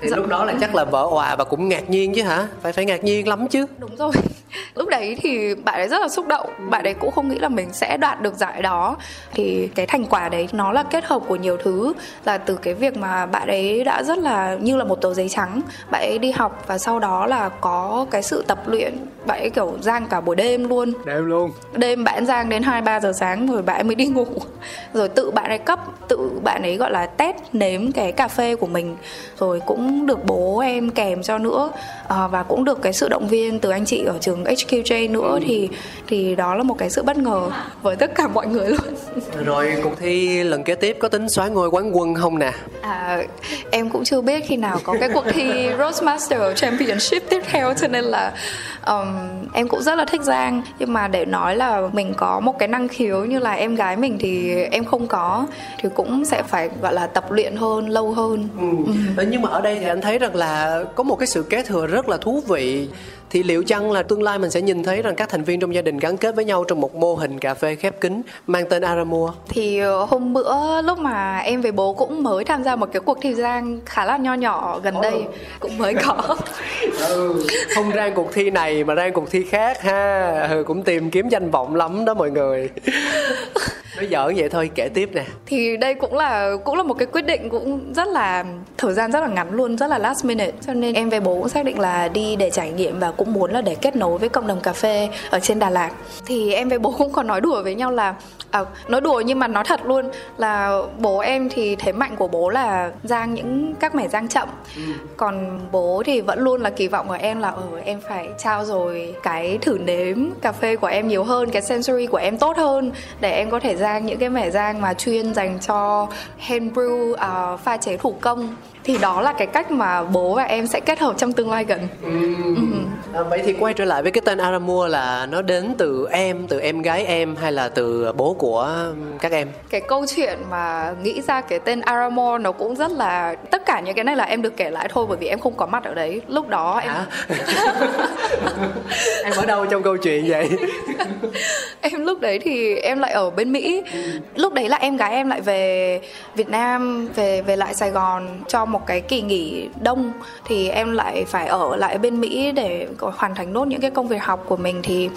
thì dạ. lúc đó là chắc là vỡ òa và cũng ngạc nhiên chứ hả? Phải phải ngạc nhiên lắm chứ.
Đúng rồi. Lúc đấy thì bạn ấy rất là xúc động. Bạn ấy cũng không nghĩ là mình sẽ đoạt được giải đó. Thì cái thành quả đấy nó là kết hợp của nhiều thứ. Là từ cái việc mà bạn ấy đã rất là như là một tờ giấy trắng. Bạn ấy đi học và sau đó là có cái sự tập luyện bạn ấy kiểu giang cả buổi đêm luôn.
Đêm luôn.
Đêm bạn giang đến hai ba giờ sáng rồi bạn ấy mới đi ngủ. Rồi tự bạn ấy cấp tự bạn ấy gọi là test nếm cái cà phê của mình. Rồi cũng được bố em kèm cho nữa. À, và cũng được cái sự động viên từ anh chị ở trường HQJ nữa. Ừ. thì thì đó là một cái sự bất ngờ với tất cả mọi người luôn.
Rồi cuộc thi lần kế tiếp có tính xóa ngôi quán quân không nè?
À, em cũng chưa biết khi nào có cái cuộc thi Roastmaster Championship tiếp theo cho nên là um, em cũng rất là thích Giang nhưng mà để nói là mình có một cái năng khiếu như là em gái mình thì em không có thì cũng sẽ phải gọi là tập luyện hơn lâu hơn
ừ. Ừ. nhưng mà ở đây thì anh thấy rằng là có một cái sự kế thừa rất là thú vị thì liệu chăng là tương lai mình sẽ nhìn thấy rằng các thành viên trong gia đình gắn kết với nhau trong một mô hình cà phê khép kín mang tên Aramua?
Thì ờ, hôm bữa lúc mà em với bố cũng mới tham gia một cái cuộc thi giang khá là nho nhỏ gần đây cũng mới có.
Ừ, không ra cuộc thi này mà ra cuộc thi khác ha. Ừ, cũng tìm kiếm danh vọng lắm đó mọi người nói giỡn vậy thôi kể tiếp nè.
Thì đây cũng là cũng là một cái quyết định cũng rất là thời gian rất là ngắn luôn rất là last minute. Cho nên em về bố cũng xác định là đi để trải nghiệm và cũng muốn là để kết nối với cộng đồng cà phê ở trên Đà Lạt. Thì em với bố cũng còn nói đùa với nhau là à, nói đùa nhưng mà nói thật luôn là bố em thì thế mạnh của bố là rang những các mẻ rang chậm. Ừ. còn bố thì vẫn luôn là kỳ vọng của em là ở ừ, em phải trao rồi cái thử nếm cà phê của em nhiều hơn cái sensory của em tốt hơn để em có thể rang những cái mẻ rang mà chuyên dành cho hand brew uh, à, pha chế thủ công thì đó là cái cách mà bố và em sẽ kết hợp trong tương lai gần. Ừ.
Ừ. À, vậy thì quay trở lại với cái tên Aramua là nó đến từ em từ em gái em hay là từ bố của các em?
Cái câu chuyện mà nghĩ ra cái tên Aramua nó cũng rất là tất cả những cái này là em được kể lại thôi bởi vì em không có mặt ở đấy. Lúc đó em
em ở đâu trong câu chuyện vậy?
Em lúc đấy thì em lại ở bên Mỹ. Lúc đấy là em gái em lại về Việt Nam về về lại Sài Gòn cho một cái kỳ nghỉ đông thì em lại phải ở lại bên Mỹ để hoàn thành nốt những cái công việc học của mình. Thì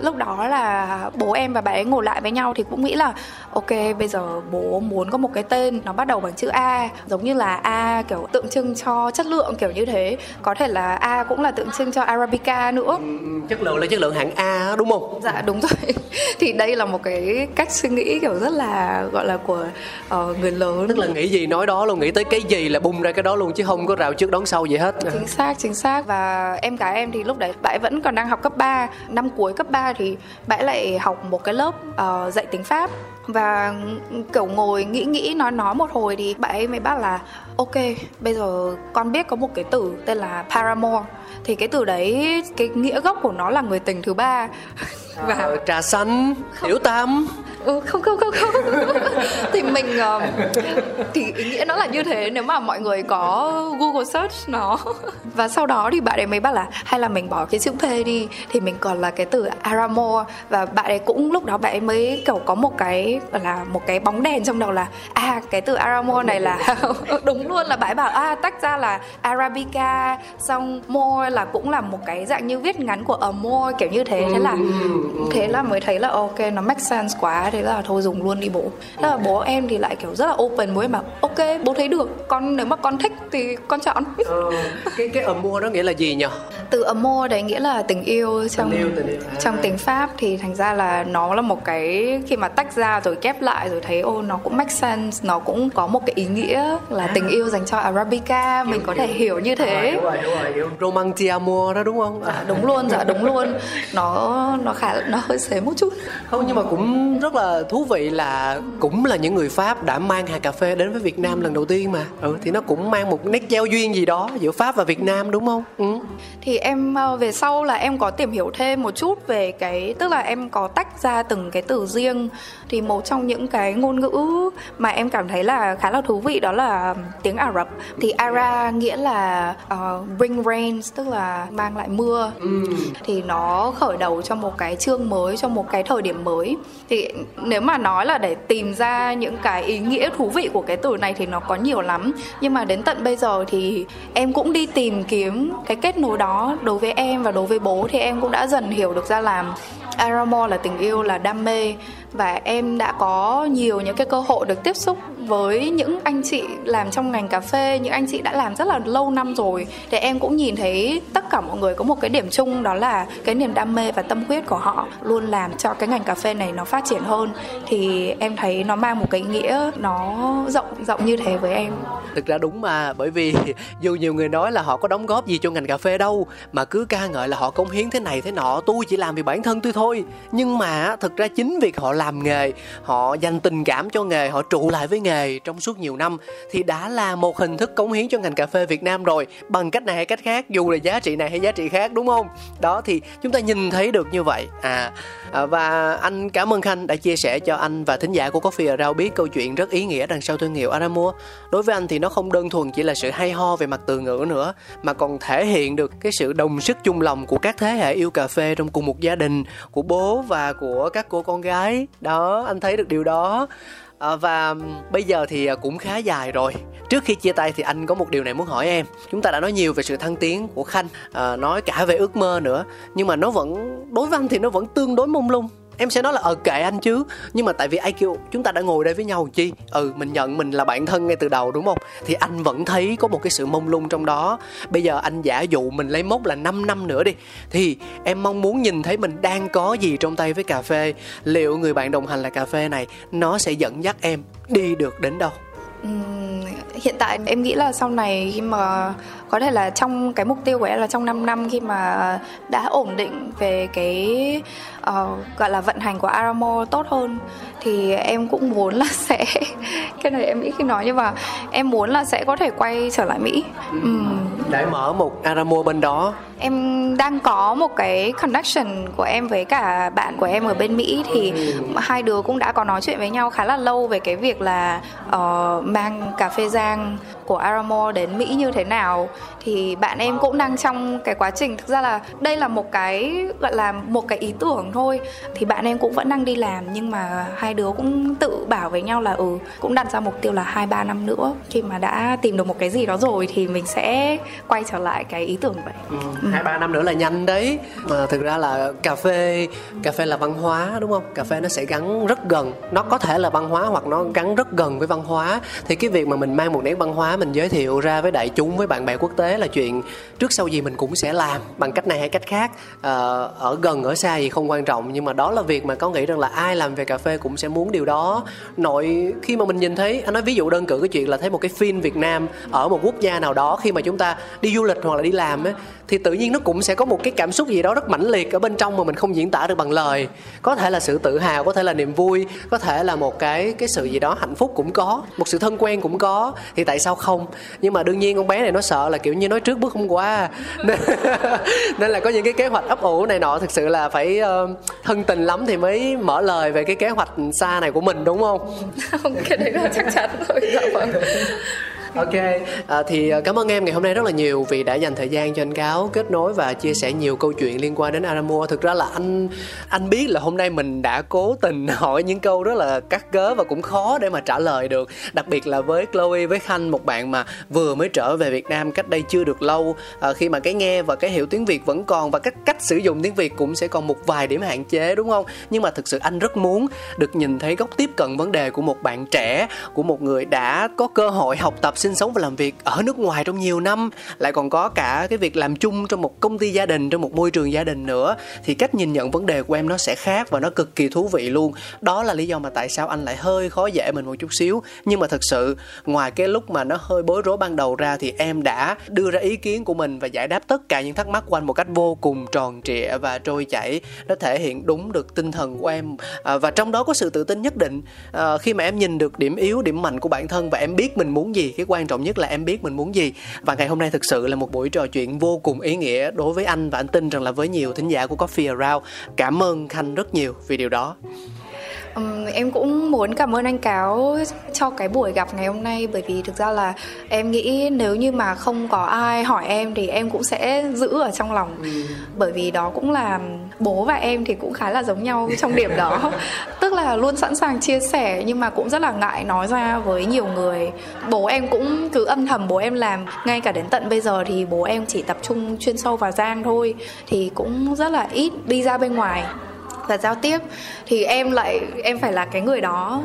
lúc đó là bố em và bà ấy ngồi lại với nhau thì cũng nghĩ là ok bây giờ bố muốn có một cái tên nó bắt đầu bằng chữ A giống như là A kiểu tượng trưng cho chất lượng kiểu như thế. Có thể là A cũng là tượng trưng cho Arabica nữa. Ừ,
chất lượng là chất lượng hạng A đúng không?
Dạ đúng rồi. Thì đây là một cái cách suy nghĩ kiểu rất là gọi là của uh, người lớn.
Tức là nghĩ gì nói đó luôn nghĩ tới cái gì là bung ra cái đó luôn chứ không có rào trước đón sau gì hết.
Chính xác chính xác. Và em gái em thì lúc đấy bạn vẫn còn đang học cấp 3 năm cuối cấp 3 thì bạn lại học một cái lớp uh, dạy tiếng Pháp. Và kiểu ngồi nghĩ nghĩ nói nói một hồi thì bạn ấy mới bảo là ok bây giờ con biết có một cái từ tên là paramour. Thì cái từ đấy cái nghĩa gốc của nó là người tình thứ ba.
Và ờ, trà xanh tiểu tam
ừ, không không không không. Thì mình uh, thì ý nghĩa nó là như thế nếu mà mọi người có google search nó. Và sau đó thì bạn ấy mới bảo là hay là mình bỏ cái chữ p đi thì mình còn là cái từ aramo. Và bạn ấy cũng lúc đó bạn ấy mới kiểu có một cái là một cái bóng đèn trong đầu là à cái từ aramo này là đúng luôn. Là bạn ấy bảo à tách ra là arabica xong more là cũng là một cái dạng như viết ngắn của a more kiểu như thế. Thế là thế là mới thấy là ok nó make sense quá thế là thôi dùng luôn đi bố. Thế là bố em thì lại kiểu rất là open bố em bảo ok bố thấy được con nếu mà con thích thì con chọn.
Ờ, cái cái amour đó nghĩa là gì nhỉ?
Từ amour đấy nghĩa là tình yêu trong tình yêu, tình yêu. À. trong tiếng pháp thì thành ra là nó là một cái khi mà tách ra rồi kép lại rồi thấy ô nó cũng make sense nó cũng có một cái ý nghĩa là tình yêu dành cho arabica mình có thể hiểu. như thế.
À, đúng rồi rồi đó đúng không?
Dạ đúng luôn dạ đúng luôn. Nó nó khá nó hơi xế một chút.
Không nhưng mà cũng rất là thú vị là cũng là những người pháp đã mang hạt cà phê đến với việt nam lần đầu tiên mà ừ thì nó cũng mang một nét giao duyên gì đó giữa pháp và việt nam, đúng không ừ.
thì em ờ, về sau là em có tìm hiểu thêm một chút về cái, tức là em có tách ra từng cái từ riêng thì một trong những cái ngôn ngữ mà em cảm thấy là khá là thú vị đó là tiếng Ả Rập. Thì Ara nghĩa là uh, bring rains tức là mang lại mưa. Ừ. thì nó khởi đầu cho một cái chương mới cho một cái thời điểm mới. Thì nếu mà nói là để tìm ra những cái ý nghĩa thú vị của cái từ này thì nó có nhiều lắm. Nhưng mà đến tận bây giờ thì em cũng đi tìm kiếm cái kết nối đó đối với em và đối với bố thì em cũng đã dần hiểu được ra là Aramore là tình yêu là đam mê và em đã có nhiều những cái cơ hội được tiếp xúc với những anh chị làm trong ngành cà phê, những anh chị đã làm rất là lâu năm rồi. Thì em cũng nhìn thấy tất cả mọi người có một cái điểm chung, đó là cái niềm đam mê và tâm huyết của họ luôn làm cho cái ngành cà phê này nó phát triển hơn. Thì em thấy nó mang một cái nghĩa, nó rộng rộng như thế với em.
Thực ra đúng mà, bởi vì dù nhiều người nói là họ có đóng góp gì cho ngành cà phê đâu, mà cứ ca ngợi là họ cống hiến thế này thế nọ, tôi chỉ làm vì bản thân tôi thôi. Nhưng mà, thực ra chính việc họ làm nghề họ dành tình cảm cho nghề họ trụ lại với nghề trong suốt nhiều năm thì đã là một hình thức cống hiến cho ngành cà phê Việt Nam rồi. Bằng cách này hay cách khác dù là giá trị này hay giá trị khác đúng không? Đó thì chúng ta nhìn thấy được như vậy. À, à và anh cảm ơn khanh đã chia sẻ cho anh và thính giả của Coffee Rau biết câu chuyện rất ý nghĩa đằng sau thương hiệu Aramua. Đối với anh thì nó không đơn thuần chỉ là sự hay ho về mặt từ ngữ nữa mà còn thể hiện được cái sự đồng sức chung lòng của các thế hệ yêu cà phê trong cùng một gia đình của bố và của các cô con gái đó anh thấy được điều đó. À, và bây giờ thì à, cũng khá dài rồi. Trước khi chia tay thì anh có một điều này muốn hỏi em. Chúng ta đã nói nhiều về sự thăng tiến của khanh à, nói cả về ước mơ nữa nhưng mà nó vẫn đối với anh thì nó vẫn tương đối mông lung em sẽ nói là ờ kệ anh chứ. Nhưng mà tại vì ai kêu, chúng ta đã ngồi đây với nhau chi? Ừ mình nhận mình là bạn thân ngay từ đầu, đúng không? Thì anh vẫn thấy có một cái sự mông lung trong đó. Bây giờ anh giả dụ mình lấy mốc là 5 năm nữa đi, thì em mong muốn nhìn thấy mình đang có gì trong tay với cà phê. Liệu người bạn đồng hành là cà phê này, nó sẽ dẫn dắt em đi được đến đâu?
Hiện tại em nghĩ là sau này khi mà có thể là trong cái mục tiêu của em là trong 5 năm khi mà đã ổn định về cái uh, gọi là vận hành của Aramo tốt hơn thì em cũng muốn là sẽ cái này em ít khi nói nhưng mà em muốn là sẽ có thể quay trở lại Mỹ.
Uhm. Để mở một Aramo bên đó.
Em đang có một cái connection của em với cả bạn của em ở bên Mỹ thì hai đứa cũng đã có nói chuyện với nhau khá là lâu về cái việc là uh, mang cà phê giang của Aramo đến Mỹ như thế nào thì bạn em cũng đang trong cái quá trình thực ra là đây là một cái gọi là một cái ý tưởng thôi. Thì bạn em cũng vẫn đang đi làm nhưng mà hai đứa cũng tự bảo với nhau là ừ cũng đặt ra mục tiêu là hai ba năm nữa. Khi mà đã tìm được một cái gì đó rồi thì mình sẽ quay trở lại cái ý tưởng vậy.
Ừ, hai ba năm nữa là nhanh đấy. Mà thực ra là cà phê cà phê là văn hóa đúng không? Cà phê nó sẽ gắn rất gần. Nó có thể là văn hóa hoặc nó gắn rất gần với văn hóa. Thì cái việc mà mình mang một nét văn hóa mình giới thiệu ra với đại chúng với bạn bè quốc tế là chuyện trước sau gì mình cũng sẽ làm bằng cách này hay cách khác. Ờ, ở gần, ở xa gì không quan trọng, nhưng mà đó là việc mà có nghĩ rằng là ai làm về cà phê cũng sẽ muốn điều đó. Nội, khi mà mình nhìn thấy, anh nói ví dụ đơn cử cái chuyện là thấy một cái phim Việt Nam ở một quốc gia nào đó, khi mà chúng ta đi du lịch hoặc là đi làm ấy thì tự nhiên nó cũng sẽ có một cái cảm xúc gì đó rất mãnh liệt ở bên trong mà mình không diễn tả được bằng lời. Có thể là sự tự hào có thể là niềm vui có thể là một cái cái sự gì đó hạnh phúc cũng có một sự thân quen cũng có thì tại sao không? Nhưng mà đương nhiên con bé này nó sợ là kiểu như nói trước bước không qua. Nên, nên là có những cái kế hoạch ấp ủ này nọ thực sự là phải uh, thân tình lắm thì mới mở lời về cái kế hoạch xa này của mình đúng không?
Không cái đấy là chắc chắn rồi. Dạ vâng
ok à, thì à, cảm ơn em ngày hôm nay rất là nhiều vì đã dành thời gian cho anh cáo kết nối và chia sẻ nhiều câu chuyện liên quan đến Aramua. Thực ra là anh anh biết là hôm nay mình đã cố tình hỏi những câu rất là cắt cớ và cũng khó để mà trả lời được. Đặc biệt là với Chloe với Khanh một bạn mà vừa mới trở về Việt Nam cách đây chưa được lâu. À, khi mà cái nghe và cái hiểu tiếng Việt vẫn còn và cách cách sử dụng tiếng Việt cũng sẽ còn một vài điểm hạn chế đúng không? Nhưng mà thực sự anh rất muốn được nhìn thấy góc tiếp cận vấn đề của một bạn trẻ của một người đã có cơ hội học tập sinh sống và làm việc ở nước ngoài trong nhiều năm lại còn có cả cái việc làm chung trong một công ty gia đình trong một môi trường gia đình nữa thì cách nhìn nhận vấn đề của em nó sẽ khác và nó cực kỳ thú vị luôn. Đó là lý do mà tại sao anh lại hơi khó dễ mình một chút xíu. Nhưng mà thật sự ngoài cái lúc mà nó hơi bối rối ban đầu ra thì em đã đưa ra ý kiến của mình và giải đáp tất cả những thắc mắc của anh một cách vô cùng tròn trịa và trôi chảy. Nó thể hiện đúng được tinh thần của em. À, và trong đó có sự tự tin nhất định. À, khi mà em nhìn được điểm yếu điểm mạnh của bản thân và em biết mình muốn gì cái quan trọng nhất là em biết mình muốn gì. Và ngày hôm nay thực sự là một buổi trò chuyện vô cùng ý nghĩa đối với anh và anh tin rằng là với nhiều thính giả của Coffee Around. Cảm ơn Khanh rất nhiều vì điều đó.
Um, em cũng muốn cảm ơn anh cáo cho cái buổi gặp ngày hôm nay bởi vì thực ra là em nghĩ nếu như mà không có ai hỏi em thì em cũng sẽ giữ ở trong lòng. Ừ. bởi vì đó cũng là bố và em thì cũng khá là giống nhau trong điểm đó. Tức là luôn sẵn sàng chia sẻ nhưng mà cũng rất là ngại nói ra với nhiều người. Bố em cũng cứ âm thầm bố em làm. Ngay cả đến tận bây giờ thì bố em chỉ tập trung chuyên sâu vào giang thôi. Thì cũng rất là ít đi ra bên ngoài và giao tiếp thì em lại em phải là cái người đó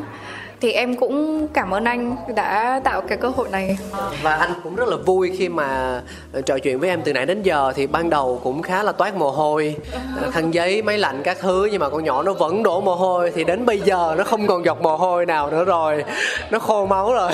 thì em cũng cảm ơn anh đã tạo cái cơ hội này.
Và anh cũng rất là vui khi mà ờ, trò chuyện với em từ nãy đến giờ. Thì ban đầu cũng khá là toát mồ hôi ờ, khăn giấy máy lạnh các thứ nhưng mà con nhỏ nó vẫn đổ mồ hôi. Thì đến bây giờ nó không còn giọt mồ hôi nào nữa rồi. Nó khô máu rồi.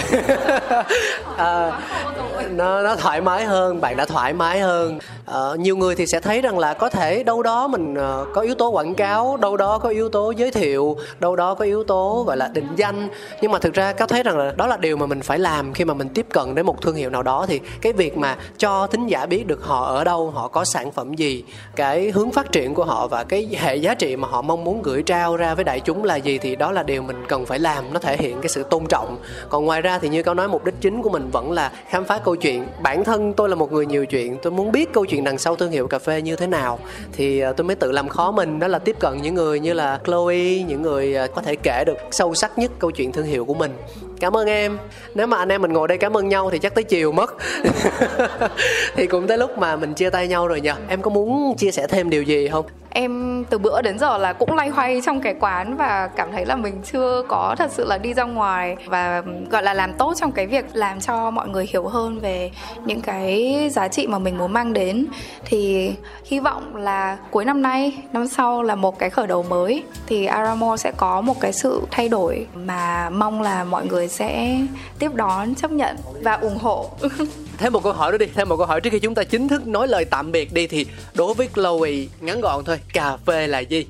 À, nó nó thoải mái hơn bạn đã thoải mái hơn. À, nhiều người thì sẽ thấy rằng là có thể đâu đó mình có yếu tố quảng cáo đâu đó có yếu tố giới thiệu đâu đó có yếu tố gọi là định danh nhưng mà thực ra cáo thấy rằng là đó là điều mà mình phải làm khi mà mình tiếp cận đến một thương hiệu nào đó thì cái việc mà cho thính giả biết được họ ở đâu, họ có sản phẩm gì, cái hướng phát triển của họ và cái hệ giá trị mà họ mong muốn gửi trao ra với đại chúng là gì thì đó là điều mình cần phải làm. Nó thể hiện cái sự tôn trọng. Còn ngoài ra thì như cáo nói, mục đích chính của mình vẫn là khám phá câu chuyện. Bản thân tôi là một người nhiều chuyện, tôi muốn biết câu chuyện đằng sau thương hiệu cà phê như thế nào. Thì ờ, tôi mới tự làm khó mình, đó là tiếp cận những người như là Chloe, những người ờ, có thể kể được sâu sắc nhất câu chuyện chuyện thương hiệu của mình. Cảm ơn em. Nếu mà anh em mình ngồi đây cảm ơn nhau thì chắc tới chiều mất. Thì cũng tới lúc mà mình chia tay nhau rồi nhờ. Em có muốn chia sẻ thêm điều gì không?
Em từ bữa đến giờ là cũng lay hoay trong cái quán và cảm thấy là mình chưa có thật sự là đi ra ngoài và, gọi là, làm tốt trong cái việc làm cho mọi người hiểu hơn về những cái giá trị mà mình muốn mang đến. Thì hy vọng là cuối năm nay, năm sau là một cái khởi đầu mới, thì Aramo sẽ có một cái sự thay đổi mà mong là mọi người sẽ tiếp đón, chấp nhận và ủng hộ.
thêm một câu hỏi nữa đi, thêm một câu hỏi. Trước khi chúng ta chính thức nói lời tạm biệt đi thì đối với Chloe, ngắn gọn thôi, cà phê là gì?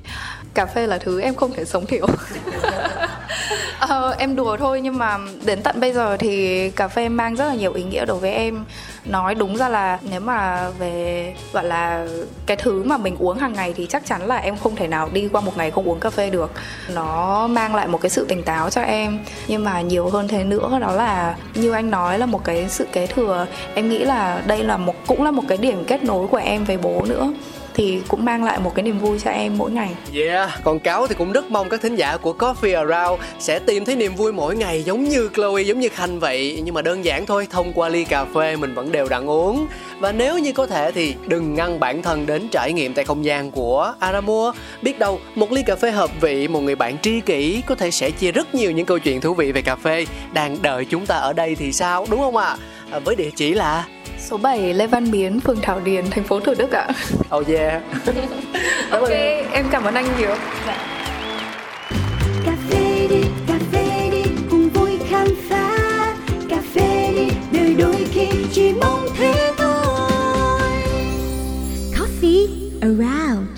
Cà phê là thứ em không thể sống thiểu ờ, em đùa thôi nhưng mà đến tận bây giờ thì cà phê mang rất là nhiều ý nghĩa đối với em. Nói đúng ra là nếu mà về gọi là cái thứ mà mình uống hàng ngày thì chắc chắn là em không thể nào đi qua một ngày không uống cà phê được. Nó mang lại một cái sự tỉnh táo cho em. Nhưng mà nhiều hơn thế nữa đó là như anh nói là một cái sự kế thừa. Em nghĩ là đây là một cũng là một cái điểm kết nối của em với bố nữa thì cũng mang lại một cái niềm vui cho em mỗi ngày.
Yeah, còn cáo thì cũng rất mong các thính giả của Coffee Around sẽ tìm thấy niềm vui mỗi ngày giống như Chloe, giống như Khanh vậy. Nhưng mà đơn giản thôi, thông qua ly cà phê mình vẫn đều đặn uống. Và nếu như có thể thì đừng ngăn bản thân đến trải nghiệm tại không gian của aramua Biết đâu một ly cà phê hợp vị, một người bạn tri kỷ có thể sẽ chia rất nhiều những câu chuyện thú vị về cà phê đang đợi chúng ta ở đây thì sao, đúng không ạ? À? À, với địa chỉ là
số 7 Lê Văn Biến, phường Thảo Điền, thành phố Thủ Đức ạ.
Oh yeah.
ok, em cảm ơn anh nhiều. Dạ. Around.